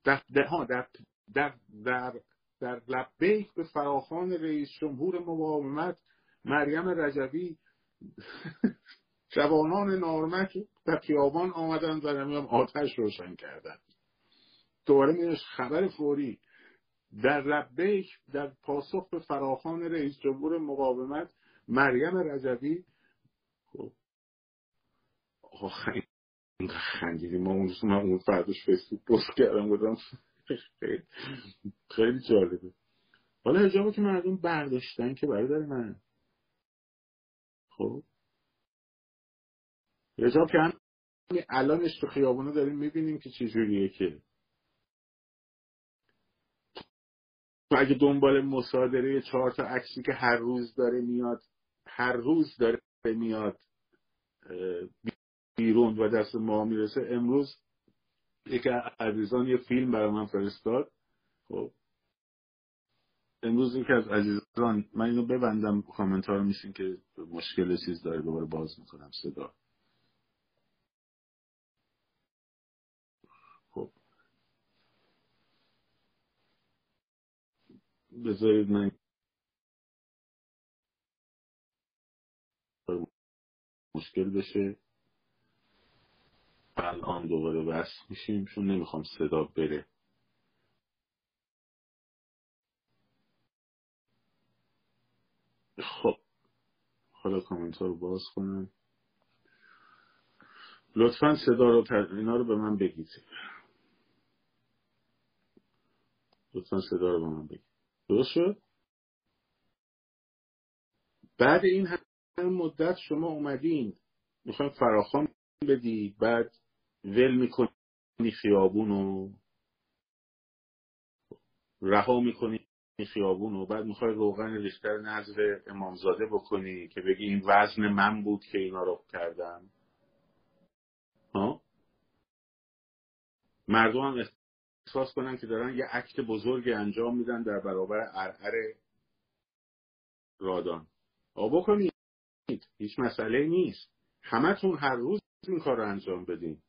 در در در در, در, لبیک به فراخان رئیس جمهور مقاومت مریم رجبی جوانان نارمک در خیابان آمدن و نمیم آتش روشن کردن دوباره میرش خبر فوری. در لبیک در پاسخ به فراخان رئیس جمهور مقاومت مریم رجبی خب خندیدیم ما اون من اون فرداش فیسبوک پست کردم بودم خیلی, جالبه. حالا هجابو که مردم برداشتن که برادر من. خب. هجاب که هم الانش تو خیابونه داریم می‌بینیم که چجوریه که. اگه دنبال مصادره چهار تا عکسی که هر روز داره میاد هر روز داره میاد بیرون و دست ما می‌رسه امروز یکی عزیزان یه فیلم برای من فرستاد. خب. امروز یکی از عزیزان من اینو ببندم کامنتار میشین که مشکل چیز داره دوباره باز می‌کنم صدا. خب. بذارید من مشکل بشه. الان دوباره بس میشیم چون نمی‌خوام صدا بره. خب حالا کامنت ها رو باز کنم. لطفا صدا رو اینا رو به من بگید. لطفا صدا رو به من بگید. درست شد؟ بعد این هم مدت شما اومدین. می‌خوایم فراخان بدی بعد ول می‌کنی خیابون و رها می‌کنی خیابون و بعد می‌خوای روغن ریختر نظر امامزاده بکنی که بگی این وزن من بود که اینا رو کردم. ها؟ مردم هم احساس کنن که دارن یه عکت بزرگی انجام میدن در برابر ارعر رادان. آبا کنید هیچ مسئله نیست. همتون هر روز این کار رو انجام بدین.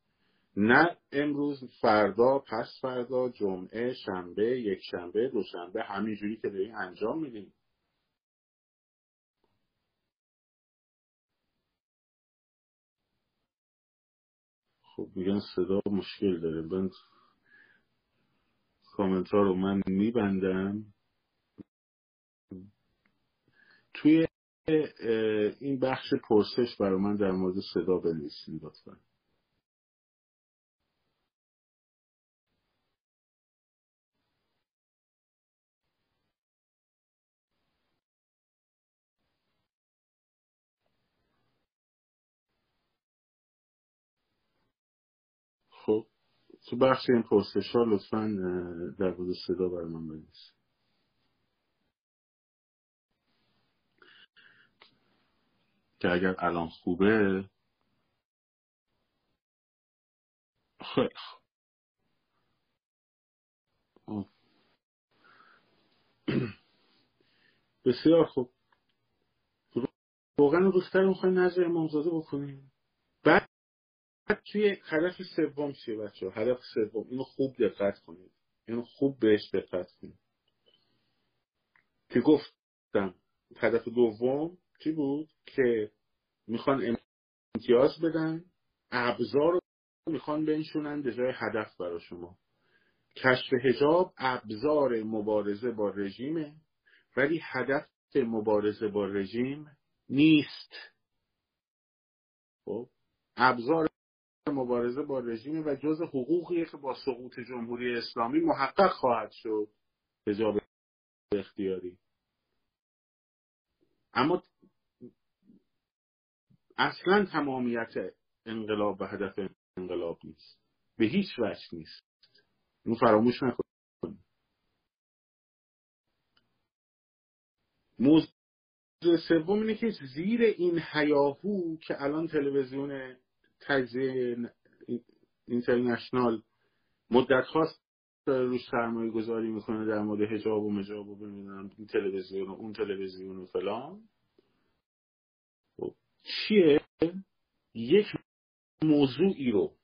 نه امروز فردا پس فردا جمعه شنبه یک شنبه دوشنبه همینجوری که داریم انجام میدیم خب میگن صدا مشکل داره. من کامنت ها رو من میبندم. توی این بخش پرسش برای من در مورد صدا بنویسید لطفا. تو بخش این پرسش ها لطفا در بود صدا بر من بنویس. که اگر الان خوبه. خیلی خوب. بسیار خوب. روغن ریختر می‌خوایم نظر امامزاده بکنیم؟ توی هدف سوم چیه بچه هدف سوم اینو خوب دقت کنید. اینو خوب بهش دقت کنید. که گفتم هدف دوم چی بود؟ که می‌خوان امتیاز بدن. ابزار رو می‌خوان بنشونن به جای هدف برای شما. کشف هجاب ابزار مبارزه با رژیمه ولی هدف مبارزه با رژیم نیست. خب؟ ابزار مبارزه با رژیم و جز حقوقیه که با سقوط جمهوری اسلامی محقق خواهد شد حجاب اختیاری. اما اصلا تمامیت انقلاب و هدف انقلاب نیست. به هیچ وجه نیست. اون فراموش نکنید. موضوع سوم اینه که زیر این هیاهو که الان تلویزیون تجزیه اینترنشنال مدت خواست روش سرمایه گذاری می‌کنه در مورد هجاب و مجاب و ببینم این تلویزیون و اون تلویزیون و فلان. خب، چیه؟ یک موضوعی رو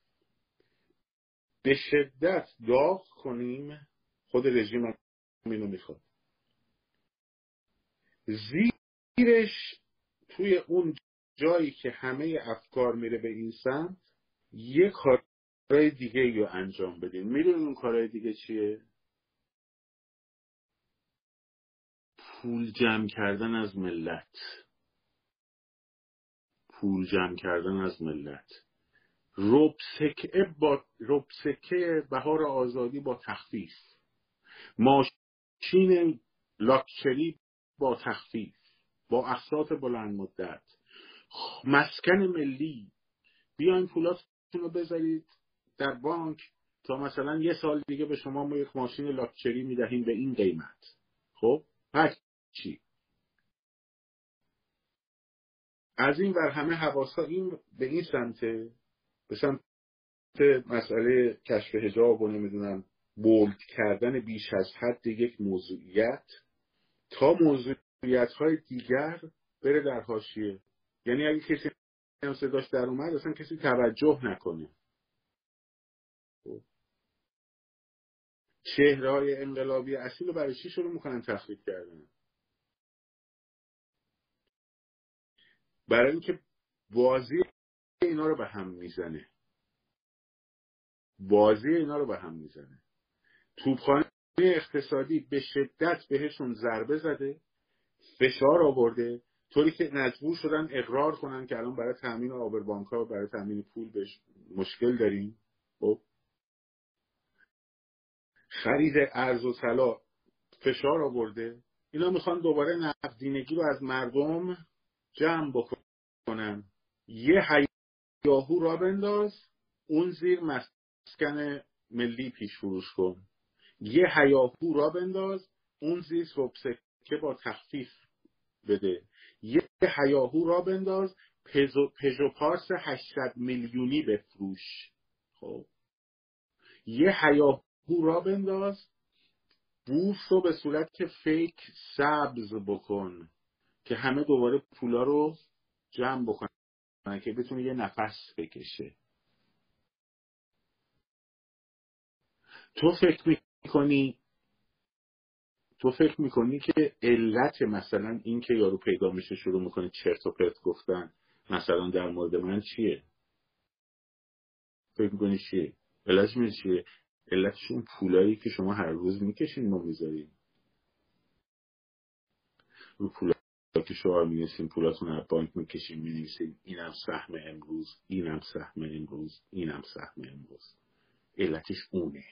به شدت داغ کنیم خود رژیم اینو می‌خواد. زیرش توی اون جایی که همه افکار میره به این سمت یه کارهای دیگه رو انجام بدین می‌دونین اون کارهای دیگه چیه؟ پول جمع کردن از ملت. پول جمع کردن از ملت. ربسکه با ربسکه بهار آزادی با تخفیف. ماشین لاکچری با تخفیف. با اقساط بلند مدت مسکن ملی بیاین پولاتون رو بذارید در بانک تا مثلا یه سال دیگه به شما ما یک ماشین لاکچری می‌دهیم به این قیمت. خب؟ هر چی؟ از این بر همه حواسا این به این سمته به سمت مسئله کشف هجاب و نمی‌دونم بولد کردن بیش از حد یک موضوعیت. تا موضوعیت های دیگر بره در حاشیه. یعنی اگه کسی هم صداش در اومد اصلا کسی توجه نکنه. خب. چهره های انقلابی اصیل رو برای چی شروع می‌کنن تخریب کردن؟ برای اینکه بازی اینا رو به هم می‌زنه. بازی اینا رو به هم می‌زنه. توپخانه اقتصادی به شدت بهشون ضربه زده فشار آورده طوری که مجبور شدن اقرار کنن که الان برای تامین آبربانک ها برای تامین پول بهش مشکل داریم. خب. خرید ارز و طلا فشار آورده. اینا می‌خوان دوباره نقدینگی رو از مردم جمع بکنن. یه حیاهو را بنداز اون زیر مسکن ملی پیش فروش کن. یه حیاهو را بنداز اون زیر که با تخفیف بده. یه حیاهو را بنداز پژو, پژو پارس 800 میلیونی بفروش. خب. یه حیاهو را بنداز بورس رو به صورت که فیک سبز بکن که همه دوباره پولا رو جمع بکنن که بتونه یه نفس بکشه. تو فکر می‌کنی تو فکر می‌کنی که علت مثلا این که یارو پیدا میشه شروع می‌کنه چرت و پرت گفتن مثلا در مورد من چیه؟ فکر می‌کنی چیه؟ علتش می چیه؟ علتش پولایی که شما هر روز می‌کشین ما می‌ذاریم. رو پولا که شما می‌نویسین پولاتون از بانک می‌کشین می‌نویسین. اینم سهم امروز اینم سهم امروز اینم سهم امروز. علتش اونه.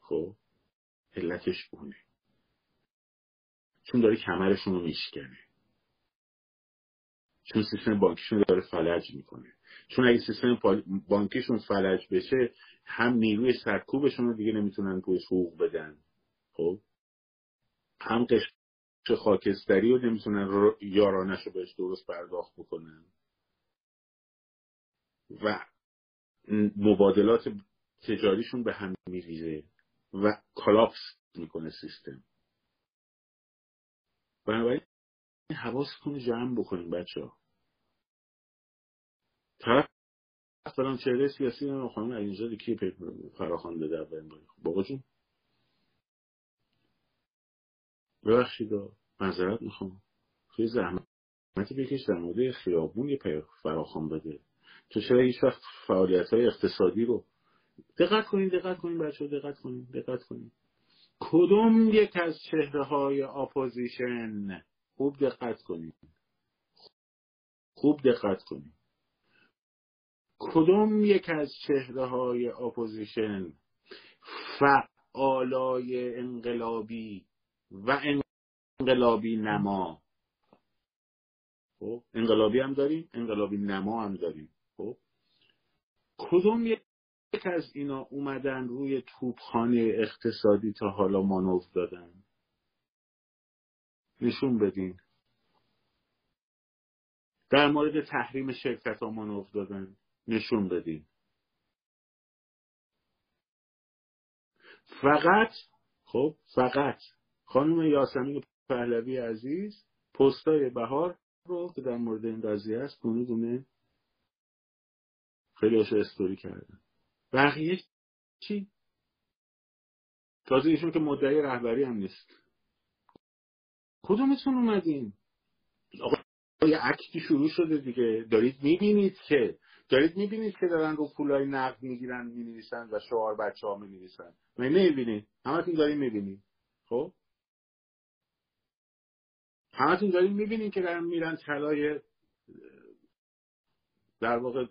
خب؟ علتش اونه. چون داره کمرشون رو میشکنه. چون سیستم بانکیشون داره فلج می‌کنه. چون اگه سیستم بانکیشون فلج بشه هم نیروی سرکوبشون رو دیگه نمی‌تونن روی حقوق بدن. خب؟ هم قشر خاکستری رو نمی‌تونن یارانش رو بهش درست پرداخت بکنن. و مبادلات تجاریشون به هم میریزه. و کلاپس می‌کنه سیستم. بنابراین حواستون رو جمع بکنیم بچه ها طرف فلان چهره سیاسی رو خانم علیزاده کی فراخوانده در بین بابا جون. ببخشید معذرت می‌خوام. خیلی زحمتی بکش در مورد خیابون یه فراخوان بده. تو چرا هیچ وقت فعالیت های اقتصادی رو دقت کنید دقت کنید بچه دقت کنید دقت کنید کدوم یک از چهره های opposition؟ خوب دقت کنید خوب دقت کنید کدوم یک از چهره های opposition؟ فعالای انقلابی و انقلابی نما. خب انقلابی هم داریم انقلابی نما هم داریم. خب کدوم یک از اینا اومدن روی توپخانه اقتصادی تا حالا مانور دادن. نشون بدین. در مورد تحریم شرکت ها مانور دادن. نشون بدین. فقط خب فقط خانم یاسمین پهلوی عزیز پستای بهار رو که در مورد این قضیه است دونه دونه خیلی استوری کردن. بقیه چی؟ تازه ایشون که مدعی رهبری هم نیست. کدومتون اومدین؟ آقا یه عکسی شروع شده دیگه. دارید می‌بینید که دارید می‌بینید که دارن رو پولای نقد می‌گیرن می‌نویسن و شعار بچه ها می‌نویسن. من نمی‌بینید همتون دارید می‌بینید. خب؟ همتون دارید می‌بینید که دارن میرن طلای در واقع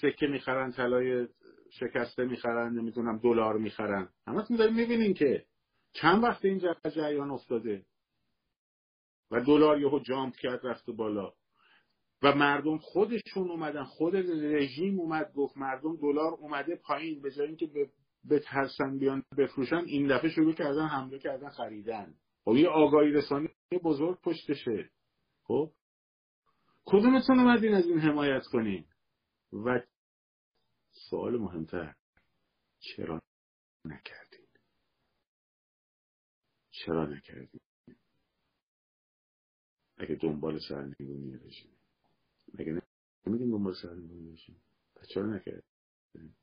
سکه می‌خرن طلای شکسته می‌خرن نمی‌دونم دلار می‌خرن. همتون دارید می‌بینین که چند وقت این جریان افتاده؟ و دلار یهو جامپ کرد رفت بالا. و مردم خودشون اومدن خود رژیم اومد گفت مردم دلار اومده پایین. به جای اینکه بترسن بیان بفروشن این دفعه شروع کردن حمله کردن خریدن. خب یه آگاهی رسانی بزرگ پشتشه. خب؟ کدومتون اومدین از این حمایت کنین؟ و سوال مهمتر. چرا نکردین؟ چرا نکردین؟ اگه دنبال سرنگونی رژیم اگه نمیدین دنبال سرنگونی رژیم پس چرا نکردین؟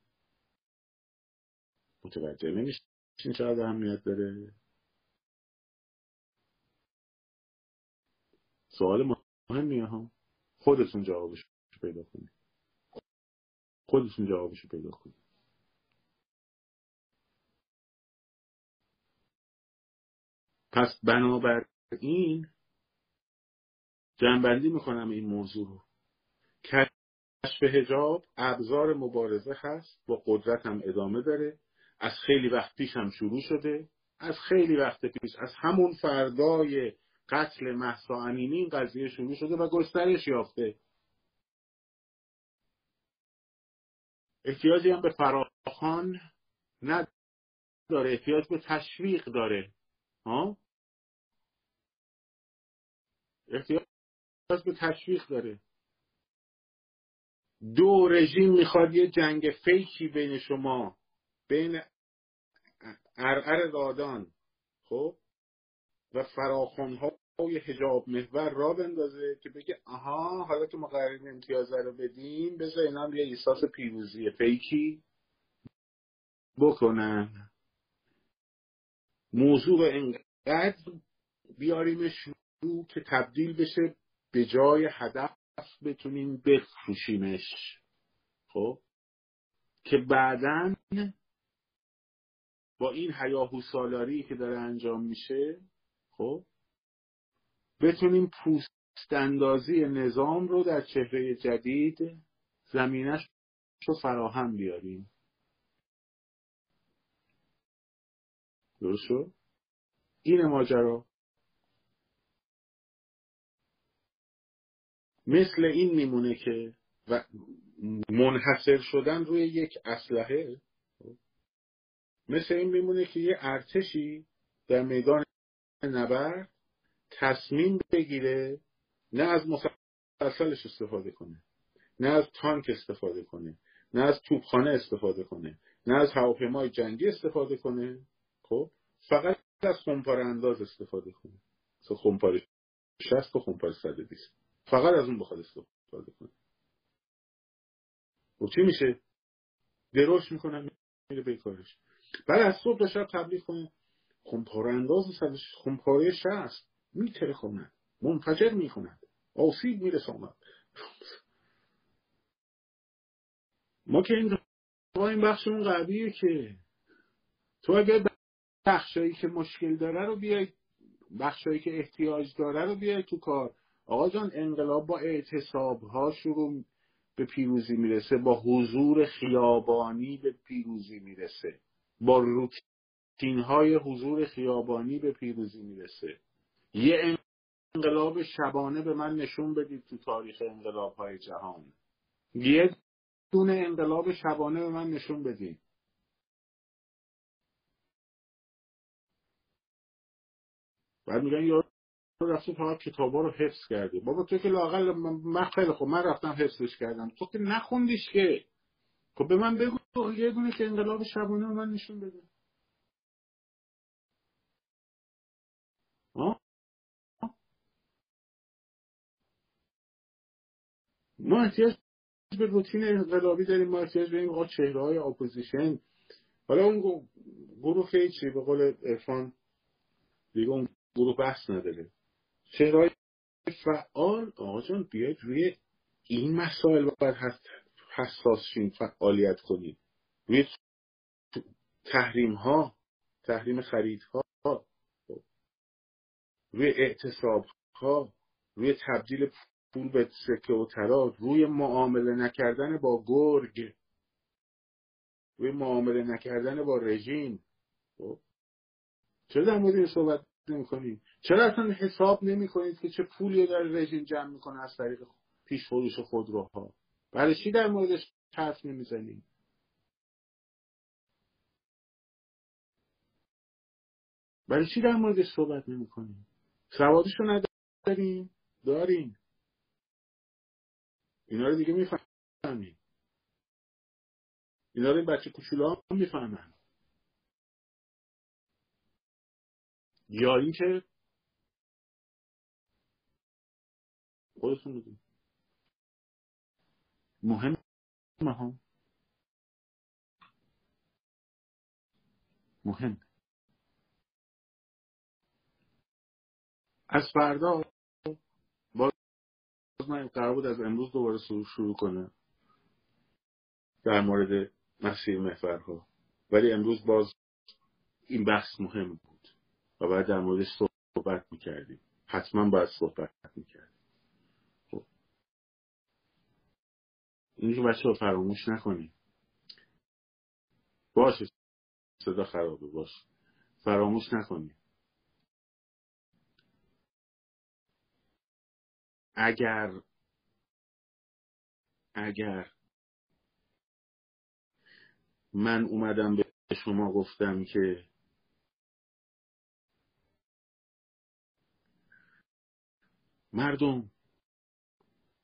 متوجه نمیشین چقدر اهمیت داره. سوال مهمیه ها. خودتون جوابش پیدا کنید. خودتون جوابش پیدا کنید پس بنابراین جنبندی می‌کنم این موضوع رو. کشف هجاب ابزار مبارزه هست با قدرت هم ادامه داره. از خیلی وقت پیش هم شروع شده. از خیلی وقت پیش از همون فردای قتل محسا امینی این قضیه شروع شده و گسترش یافته. احتیاجی هم به فراخان نداره احتیاج به تشویق داره. ها؟ احتیاج به تشویق داره. دو رژیم می‌خواد یه جنگ فیکی بین شما بین ارعر رادان خب؟ و فراخان های هجاب محور را بندازه که بگه آها حالا که ما قرار امتیاز رو بدیم بذار اینا یه احساس پیروزی فیکی بکنن. موضوع انقدر بیاریمش رو که تبدیل بشه به جای هدف بتونیم بفروشیمش. خب؟ که بعدا با این هیاهو سالاری که داره انجام میشه خب؟ بتونیم پوست اندازی نظام رو در چهره جدید زمینش رو فراهم بیاریم. درست این ماجرا. مثل این میمونه که و منحصر شدن روی یک اسلحه مثل این میمونه که یه ارتشی در میدان نبرد تصمیم بگیره نه از مسلسلش استفاده کنه نه از تانک استفاده کنه نه از توپخانه استفاده کنه نه از هواپیمای جنگی استفاده کنه. خب فقط از خمپاره انداز استفاده کنه. خمپاره 60 و خمپاره 120 فقط از اون بخواد استفاده کنه. و خب چی میشه؟ دروش می‌کنن میره به کارش. بعد از صبح تا شب تبلیغ کنه. خمپاره انداز خمپاره 60 میتره خونن منفجر می‌کنند آسیب میرساند. ما که این این بخشمون قویه که تو اگر بخشایی که مشکل داره رو بیای بخشایی که احتیاج داره رو بیای تو کار. آقا جان انقلاب با اعتصاب ها شروع به پیروزی می‌رسه با حضور خیابانی به پیروزی می‌رسه. با روتین های حضور خیابانی به پیروزی می‌رسه. یه انقلاب شبانه به من نشون بدید تو تاریخ انقلاب های جهان. یه دونه انقلاب شبانه به من نشون بدید. بعد میگن یا رفته فقط کتابا رو حفظ کرده. بابا تو که لاقل من خیلی خب من رفتم حفظش کردم. تو که نخوندیش که. خب به من بگو یه دونه که انقلاب شبانه به من نشون بده. ما احتیاج به روتین انقلابی داریم. ما احتیاج به این چهره های opposition. حالا اون گروه چی؟ به قول عرفان دیگه اون گروه بحث نداره. چهره های فعال؟ آقا جان بیاید روی این مسائل باید حساس شین فعالیت کنید روی تحریم ها تحریم خرید ها روی اعتصاب ها روی تبدیل پول به سکه و طلا روی معامله نکردن با گرگ روی معامله نکردن با رژیم. خب؟ چرا در مورد صحبت نمی چرا اصلا حساب نمی کنید که چه پولی در رژیم جمع می‌کنه از طریق پیش فروش خودروها؟ برای چی در موردش حرف نمی‌زنیم برای چی در موردش صحبت نمی کنیم سوادشو نداریم؟ داریم. اینا رو دیگه می‌فهمیم. اینا رو این بچه کچولا هم می‌فهمن. یا اینکه خودتون بودیم مهم ها. مهم. از فردا من قرار بود از امروز دوباره شروع کنم در مورد مسیر محورها. ولی امروز باز این بحث مهم بود و باید در موردش صحبت می‌کردیم. حتما باید صحبت می‌کردیم. خب. این که بچه فراموش نکنیم باشه صدا خرابه باش فراموش نکنیم اگر اگر من اومدم به شما گفتم که مردم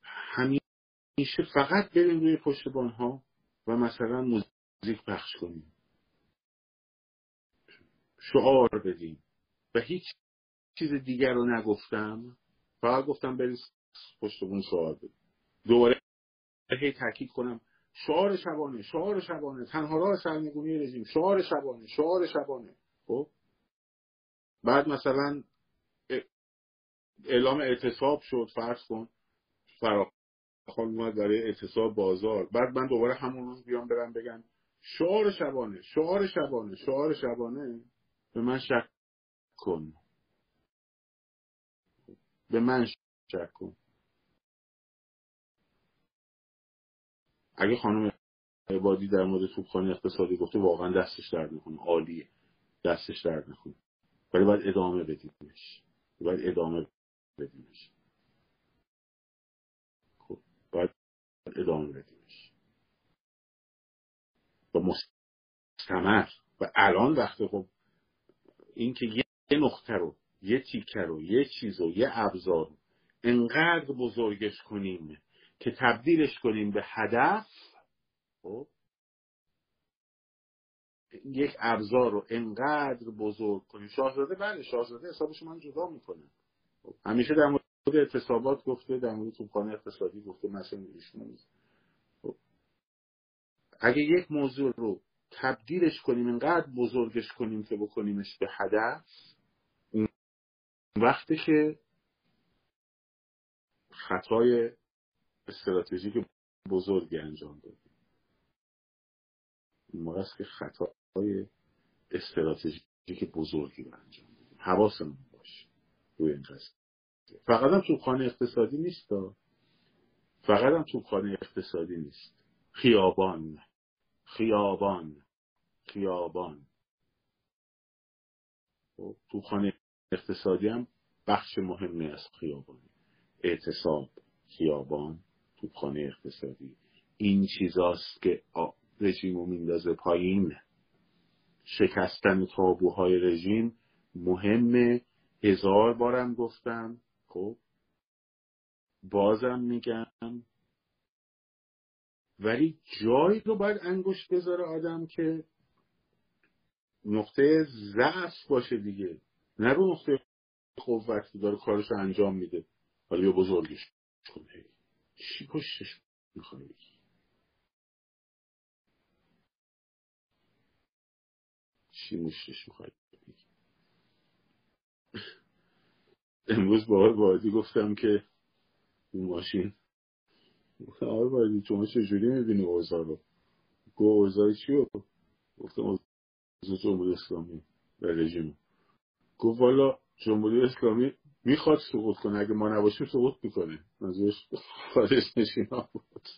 همیشه فقط بریم روی پشت ها و مثلا موزیک پخش کنیم. شعار بدیم. و هیچ چیز دیگر رو نگفتم. فقط گفتم بریم پشت بون شعار بدیم دوباره هی تاکید کنم. شعار شبانه شعار شبانه. تنها راه سرنگونی رژیم. شعار شبانه شعار شبانه. خب؟ بعد مثلا اعلام اعتصاب شد فرض کن. فراخان اومد برای اعتصاب بازار. بعد من دوباره همون روز بیام برم بگم شعار شبانه شعار شبانه شعار شبانه. به من شک کن. به من شک کن. اگه خانم عبادی در مورد توپخانه اقتصادی گفته واقعا دستش درد نکنه عالیه. دستش درد نکنه ولی باید ادامه بدیمش باید ادامه بدیمش خب باید ادامه بدیمش و مستمر. و الان وقتی خب این که یه نقطه رو یه تیکه رو یه چیز رو یه ابزار رو انقدر بزرگش کنیم که تبدیلش کنیم به هدف خب یک ابزار رو انقدر بزرگ کنیم شاهزاده بله شاهزاده حسابش من جدا می‌کنه خب. همیشه در مورد اعتصابات گفته در مورد توپخانه اقتصادی گفته مثلا ایشون خب. اگه یک موضوع رو تبدیلش کنیم انقدر بزرگش کنیم که بکنیمش به هدف اون وقتی که خطای استراتژیک بزرگی انجام دادیم. این است که خطای استراتژیک بزرگی رو انجام دادیم. حواسمون باشه روی این قصد فقط هم توپخانه اقتصادی نیست فقط هم توپخانه اقتصادی نیست. خیابان. خیابان. خیابان. خب، توپخانه اقتصادی هم بخش مهمی از خیابان. اعتصاب خیابان. توپخانه اقتصادی. این چیزاست که رژیم رو میندازه پایین. شکستن تابوهای رژیم مهمه. هزار بارم گفتم. خب. بازم میگم. ولی جایی رو باید انگشت بذاره آدم که نقطه ضعف باشه دیگه. نه رو نقطه قوت داره کارش انجام میده. حالا یا بزرگش کنه. چی پشتش می‌خوای چی مشتش می‌خوای امروز با آقای وادی گفتم که اون ماشین آقای وادی شما چجوری می‌بینی اوضاع رو؟ گو اوضاع چی رو گفتم اوضاع جمهوری اسلامی و رژیم. گفت والا جمهوری اسلامی می‌خواد سقوط کنه. اگه ما نباشیم سقوط می‌کنه. منظورش خارج نشینا بود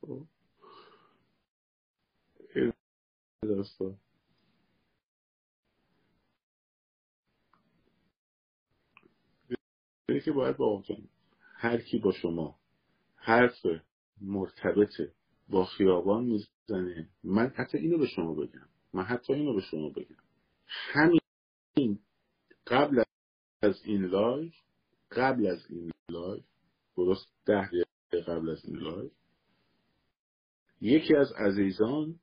خب. داستان. که باید با هر کی با شما حرف مرتبط با خیابان می‌زنه من حتی اینو به شما بگم. من حتی اینو به شما بگم. همین قبل از این لایو قبل از این لایو درست ده دقیقه قبل از این لایو یکی از عزیزان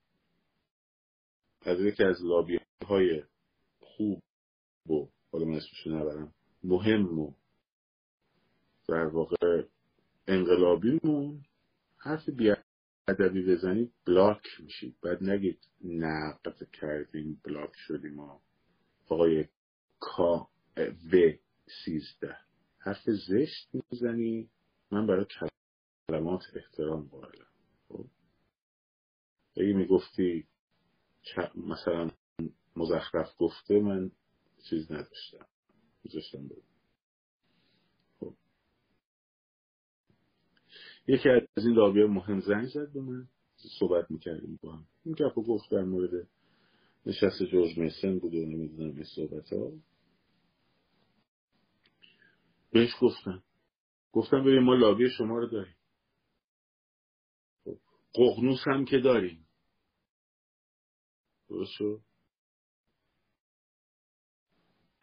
از یکی از لابی های خوب و حالا من اسمشو نبرم مهم و در واقع انقلابیمون حرف ادبی بزنید بلاک میشید. بعد نگید نقد کردیم بلاک شدیم ما آقای کا و سیزده. حرف زشت می‌زنی؟ من برای کلمات احترام قائلم. خب؟ اگه می‌گفتی مثلا مزخرف گفته من چیز نداشتم. میذاشتم بود خب. یکی از این لابی مهم زنگ زد به من. صحبت می‌کردیم با هم. این گپ گفت در مورد نشست جورج میسن بود و نمی‌دونم این صحبت ها بهش گفتم گفتم ببین ما لابی شما رو داریم. خب، قغنوس هم که داریم. درست شد؟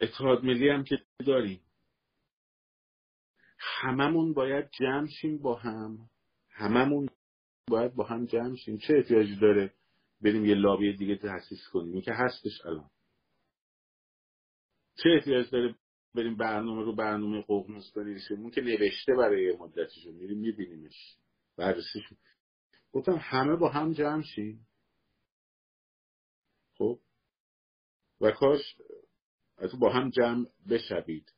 اتحاد ملی هم که داریم. هممون باید جمع شیم با هم. هممون باید با هم جمع شیم. چه احتیاجی داره بریم یه لابی دیگه تحسیس کنیم. این که هستش الان. چه احتیاج داره بریم برنامه رو برنامه ققنوس بنویسیم؟ اون که نوشته برای یه مدتشو میریم میبینیمش. بررسیش گفتم همه با هم جمع شیم. خب. و کاش با هم جمع بشوید.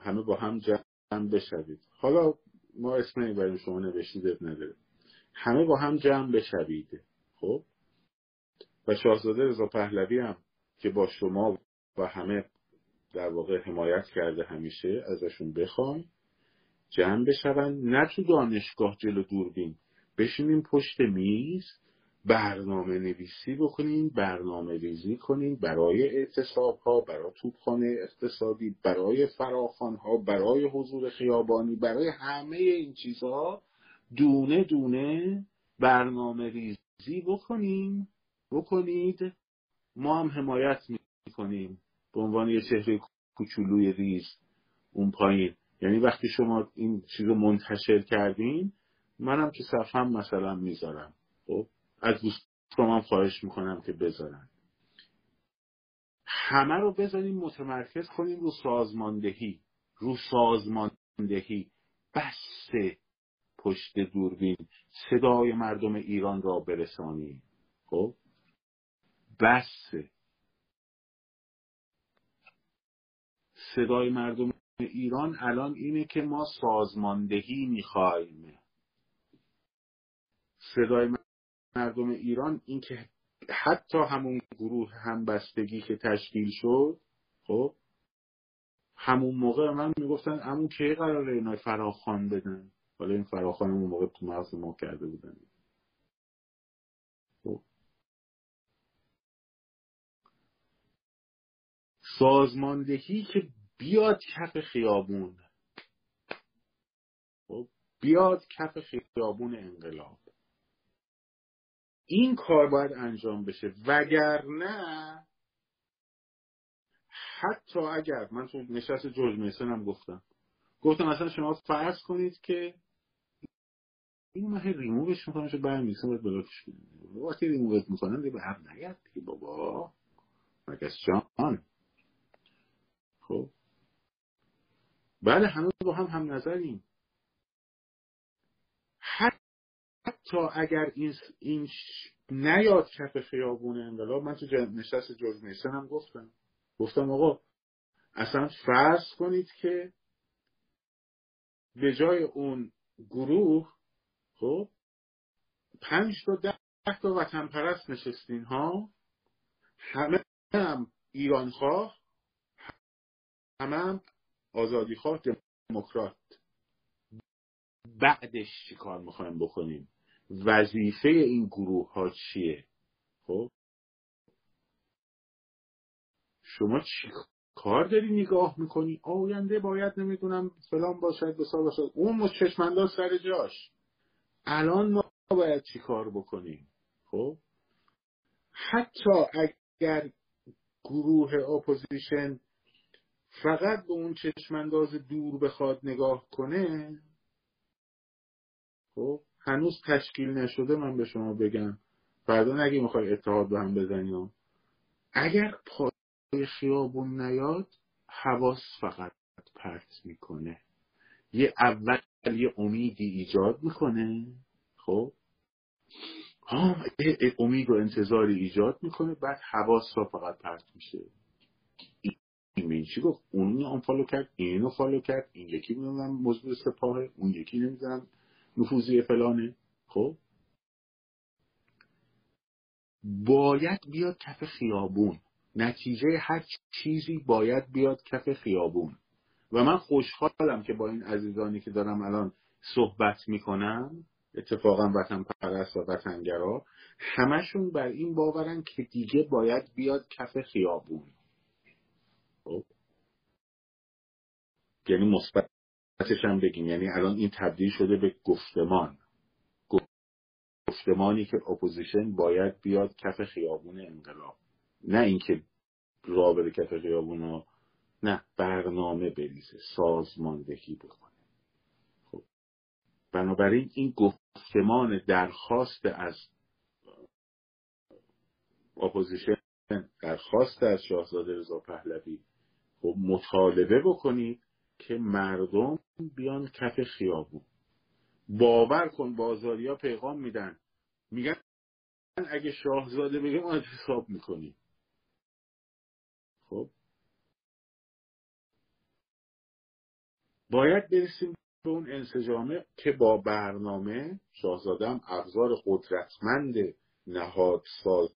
همه با هم جمع بشوید. حالا ما اسم برای شما نوشتید نداره. همه با هم جمع بشوید. خب. و شاهزاده رضا پهلوی هم که با شما و همه در واقع حمایت کرده همیشه ازشون بخوایم جمع بشون. نه تو دانشگاه جلو دوربین بشینیم پشت میز برنامه نویسی بکنین برنامه ریزی کنین برای اعتصاب ها برای توپخانه اقتصادی برای فراخان ها برای حضور خیابانی برای همه این چیزها دونه دونه برنامه ریزی بکنیم. بکنید. ما هم حمایت می‌کنیم به عنوان یه چهره کوچولوی ریز اون پایین. یعنی وقتی شما این چیز رو منتشر کردین منم که صفحم مثلا می‌ذارم. خب از دوستان هم خواهش می‌کنم که بذارن. همه رو بذاریم متمرکز کنیم رو سازماندهی. رو سازماندهی. بس پشت دوربین. صدای مردم ایران را برسانیم خب؟ بس. صدای مردم ایران الان اینه که ما سازماندهی می‌خوایم. صدای مردم ایران این که حتی همون گروه همبستگی که تشکیل شد خب همون موقع من می‌گفتن همون که قراره اینا فراخان بدن؟ حالا این فراخان اون موقع تو مغز ما کرده بودن. سازماندهی که بیاد کف خیابون. خب بیاد کف خیابون انقلاب. این کار باید انجام بشه. وگرنه حتی اگر من تو نشست جورج میسن هم گفتم. گفتم مثلا شما فرض کنید که این من ریمووش می‌کنم چه برمیسه باید بلاکش کنید وقتی ریمووش می‌کنم دیگه به هم نگرد دیگه بابا. مگس جان؟ خب. بله همه با هم هم نظریم حتی اگر این, این نیاد کف خیابون انقلاب من تو نشست جورج میسن هم گفتم. گفتم آقا اصلا فرض کنید که به جای اون گروه خب پنج تا ده تا وطن پرست نشستین ها؟ همه هم ایران خواه همه هم آزادی خواه دموکرات. بعدش چی کار می‌خوایم بکنیم؟ وظیفه این گروه ها چیه؟ خب؟ شما چی کار داری نگاه می‌کنی؟ آینده باید نمی‌دونم فلان باشد بسان باشد. اون چشم‌انداز سر جاش. الان ما باید چی کار بکنیم؟ خب؟ حتی اگر گروه opposition فقط به اون چشم‌انداز دور بخواد نگاه کنه خب هنوز تشکیل نشده من به شما بگم. فردا نگی می‌خوای اتحاد به هم بزنی اگر پای خیابون نیاد حواس فقط پرت می‌کنه. یه اول یه امیدی ایجاد می‌کنه خب. امید و انتظاری ایجاد می‌کنه بعد حواس فقط پرت میشه. این چی گفت اون آنفالو کرد اینو فالو کرد این یکی می‌دونم موضوع سپاهه اون یکی نمی‌دونم نفوذی فلانه. خب؟ باید بیاد کف خیابون. نتیجه هر چیزی باید بیاد کف خیابون. و من خوشحالم که با این عزیزانی که دارم الان صحبت می‌کنم اتفاقا وطن پرست و وطنگرا همشون بر این باورن که دیگه باید بیاد کف خیابون. خب. یعنی مثبتش هم بگیم. یعنی الان این تبدیل شده به گفتمان. گفتمانی که opposition باید بیاد کف خیابون انقلاب. نه اینکه راه بره کف خیابون ها نه برنامه بریزه سازماندهی بکنه. خب. بنابراین این گفتمان درخواست از opposition درخواست از شاهزاده رضا پهلوی خب مطالبه بکنید که مردم بیان کف خیابون. باور کن بازاریا پیغام میدن. میگن اگه شاهزاده بگه ما حساب می‌کنیم. خب؟ باید برسیم به اون انسجامه که با برنامه شاهزاده ابزار قدرتمند نهاد, ساز...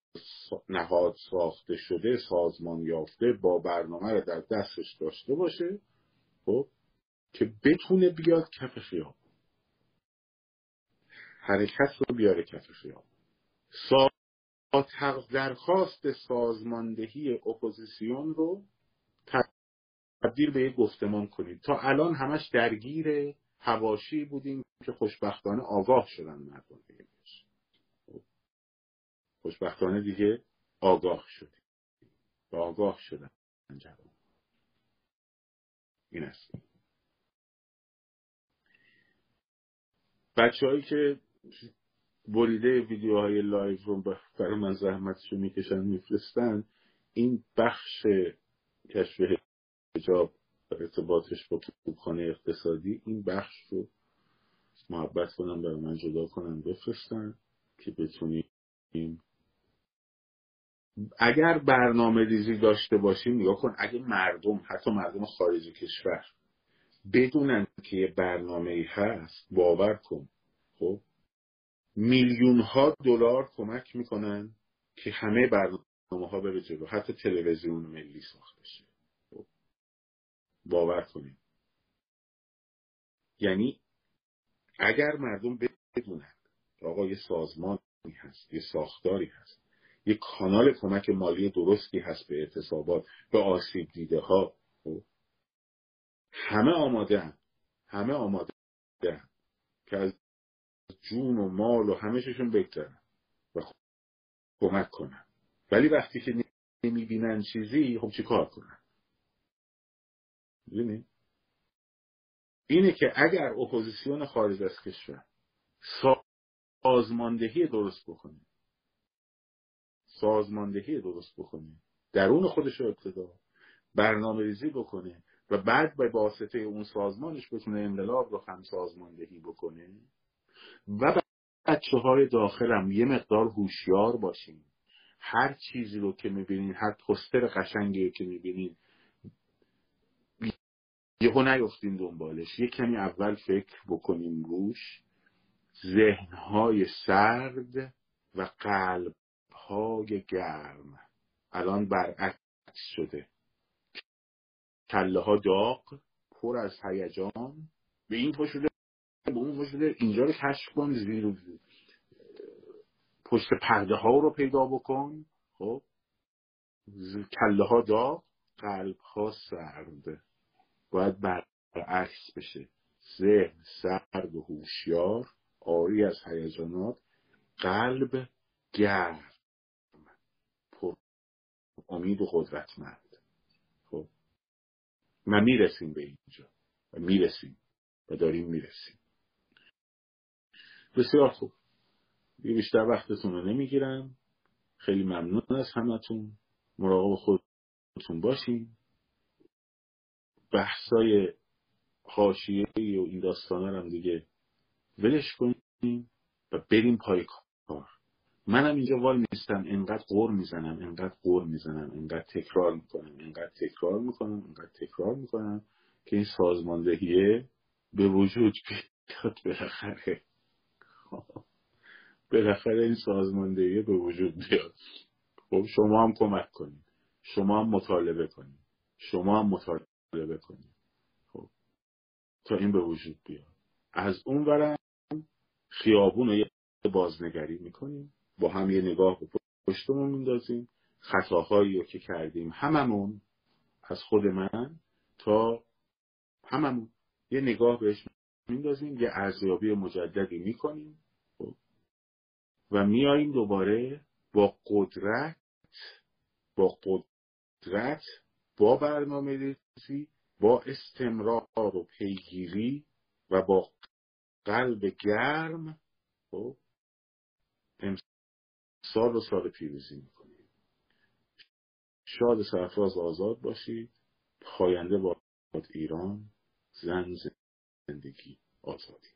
نهاد ساخته شده سازمان یافته با برنامه رو در دستش داشته باشه خب که بتونه بیاد کف خیابون. حرکت رو بیاره کف خیابون. سا... درخواست سازماندهی اپوزیسیون رو تبدیل به یک گفتمان کنید. تا الان همش درگیر هواشی بودیم که خوشبختانه آگاه شدن مردم. خوشبختانه دیگه آگاه شدیم. و آگاه شدن جوان. این است. بچه هایی که بریده ویدیوهای لایو رو برای من زحمتشو می‌کشن میفرستن این بخش کشف حجاب ارتباطش با توبخانه اقتصادی این بخش رو محبت کنم برای من جدا کنم بفرستن که بتونیم اگر برنامه ریزی داشته باشیم نگاه کن اگه مردم حتی مردم خارج کشور بدونن که یه برنامه ای هست باور کن. خب میلیون ها دلار کمک می‌کنن که همه برنامه ها بره جلو. حتی تلویزیون ملی ساخته شه خب. باور کنیم یعنی اگر مردم بدونن آقا یه سازمانی هست یه ساختاری هست یه کانال کمک مالی درستی هست به اعتصابات به آسیب دیده ها. همه آماده هم. همه آماده هم. که از جون و مال و همششون بگذرن و کمک کنن ولی وقتی که نمی‌بینن چیزی خب چی کار کنن اینه که اگر اپوزیسیون خارج از کشور سازماندهی درست بکنه سازماندهی درست بکنه. درون خودش رو ابتدا برنامه ریزی بکنه و بعد به واسطه اون سازمانش بتونه انقلاب رو هم سازماندهی بکنه. و بچه های داخلم یه مقدار هوشیار باشین. هر چیزی رو که می‌بینین هر پستر قشنگی که می‌بینین یهو نیفتین دنبالش. یه کمی اول فکر بکنیم روش. ذهنهای سرد و قلبهای گرم. الان برعکس شده. کله ها داغ پر از هیجان. به این پا شده به اون پا شده اینجا رو کشف کن زیر پشت پرده ها رو پیدا بکن. خب؟ کله ها داغ قلب ها سرد. باید برعکس بشه. ذهن سرد و هوشیار آری از هیجانات. قلب گرم. امید و قدرتمند. خب. و می‌رسیم به اینجا. و می‌رسیم. و داریم می‌رسیم. بسیار خوب. یه بیشتر وقتتون رو نمی‌گیرم. خیلی ممنون از همتون. مراقب خودتون باشین. بحثای حاشیه و این داستانه هم دیگه ولش کنیم و بریم پای کار. منم اینجا وال نیستم انقدر قور می‌زنم انقدر قور می‌زنم انقدر تکرار می‌کنم انقدر تکرار می‌کنم انقدر تکرار می‌کنم که این سازماندهیه به وجود بیاد. بالاخره. بالاخره این سازماندهی به وجود بیاد. خب شما هم کمک کنید. شما هم مطالبه کنید. شما هم مطالبه کنید. خب تا این به وجود بیاد. از اون برم خیابون رو بازنگری می‌کنیم. با هم یه نگاه به پشتمون میندازیم. خطاهایی رو که کردیم هممون از خود من تا هممون یه نگاه بهش میندازیم یه ارزیابی مجددی می‌کنیم. خب. و میاییم دوباره با قدرت با قدرت با برنامه ریزی با استمرار و پیگیری و با قلب گرم. خب. امسال رو سال پیروزی می‌کنیم. شاد سرفراز آزاد باشید. پاینده با ایران زن زندگی آزادی.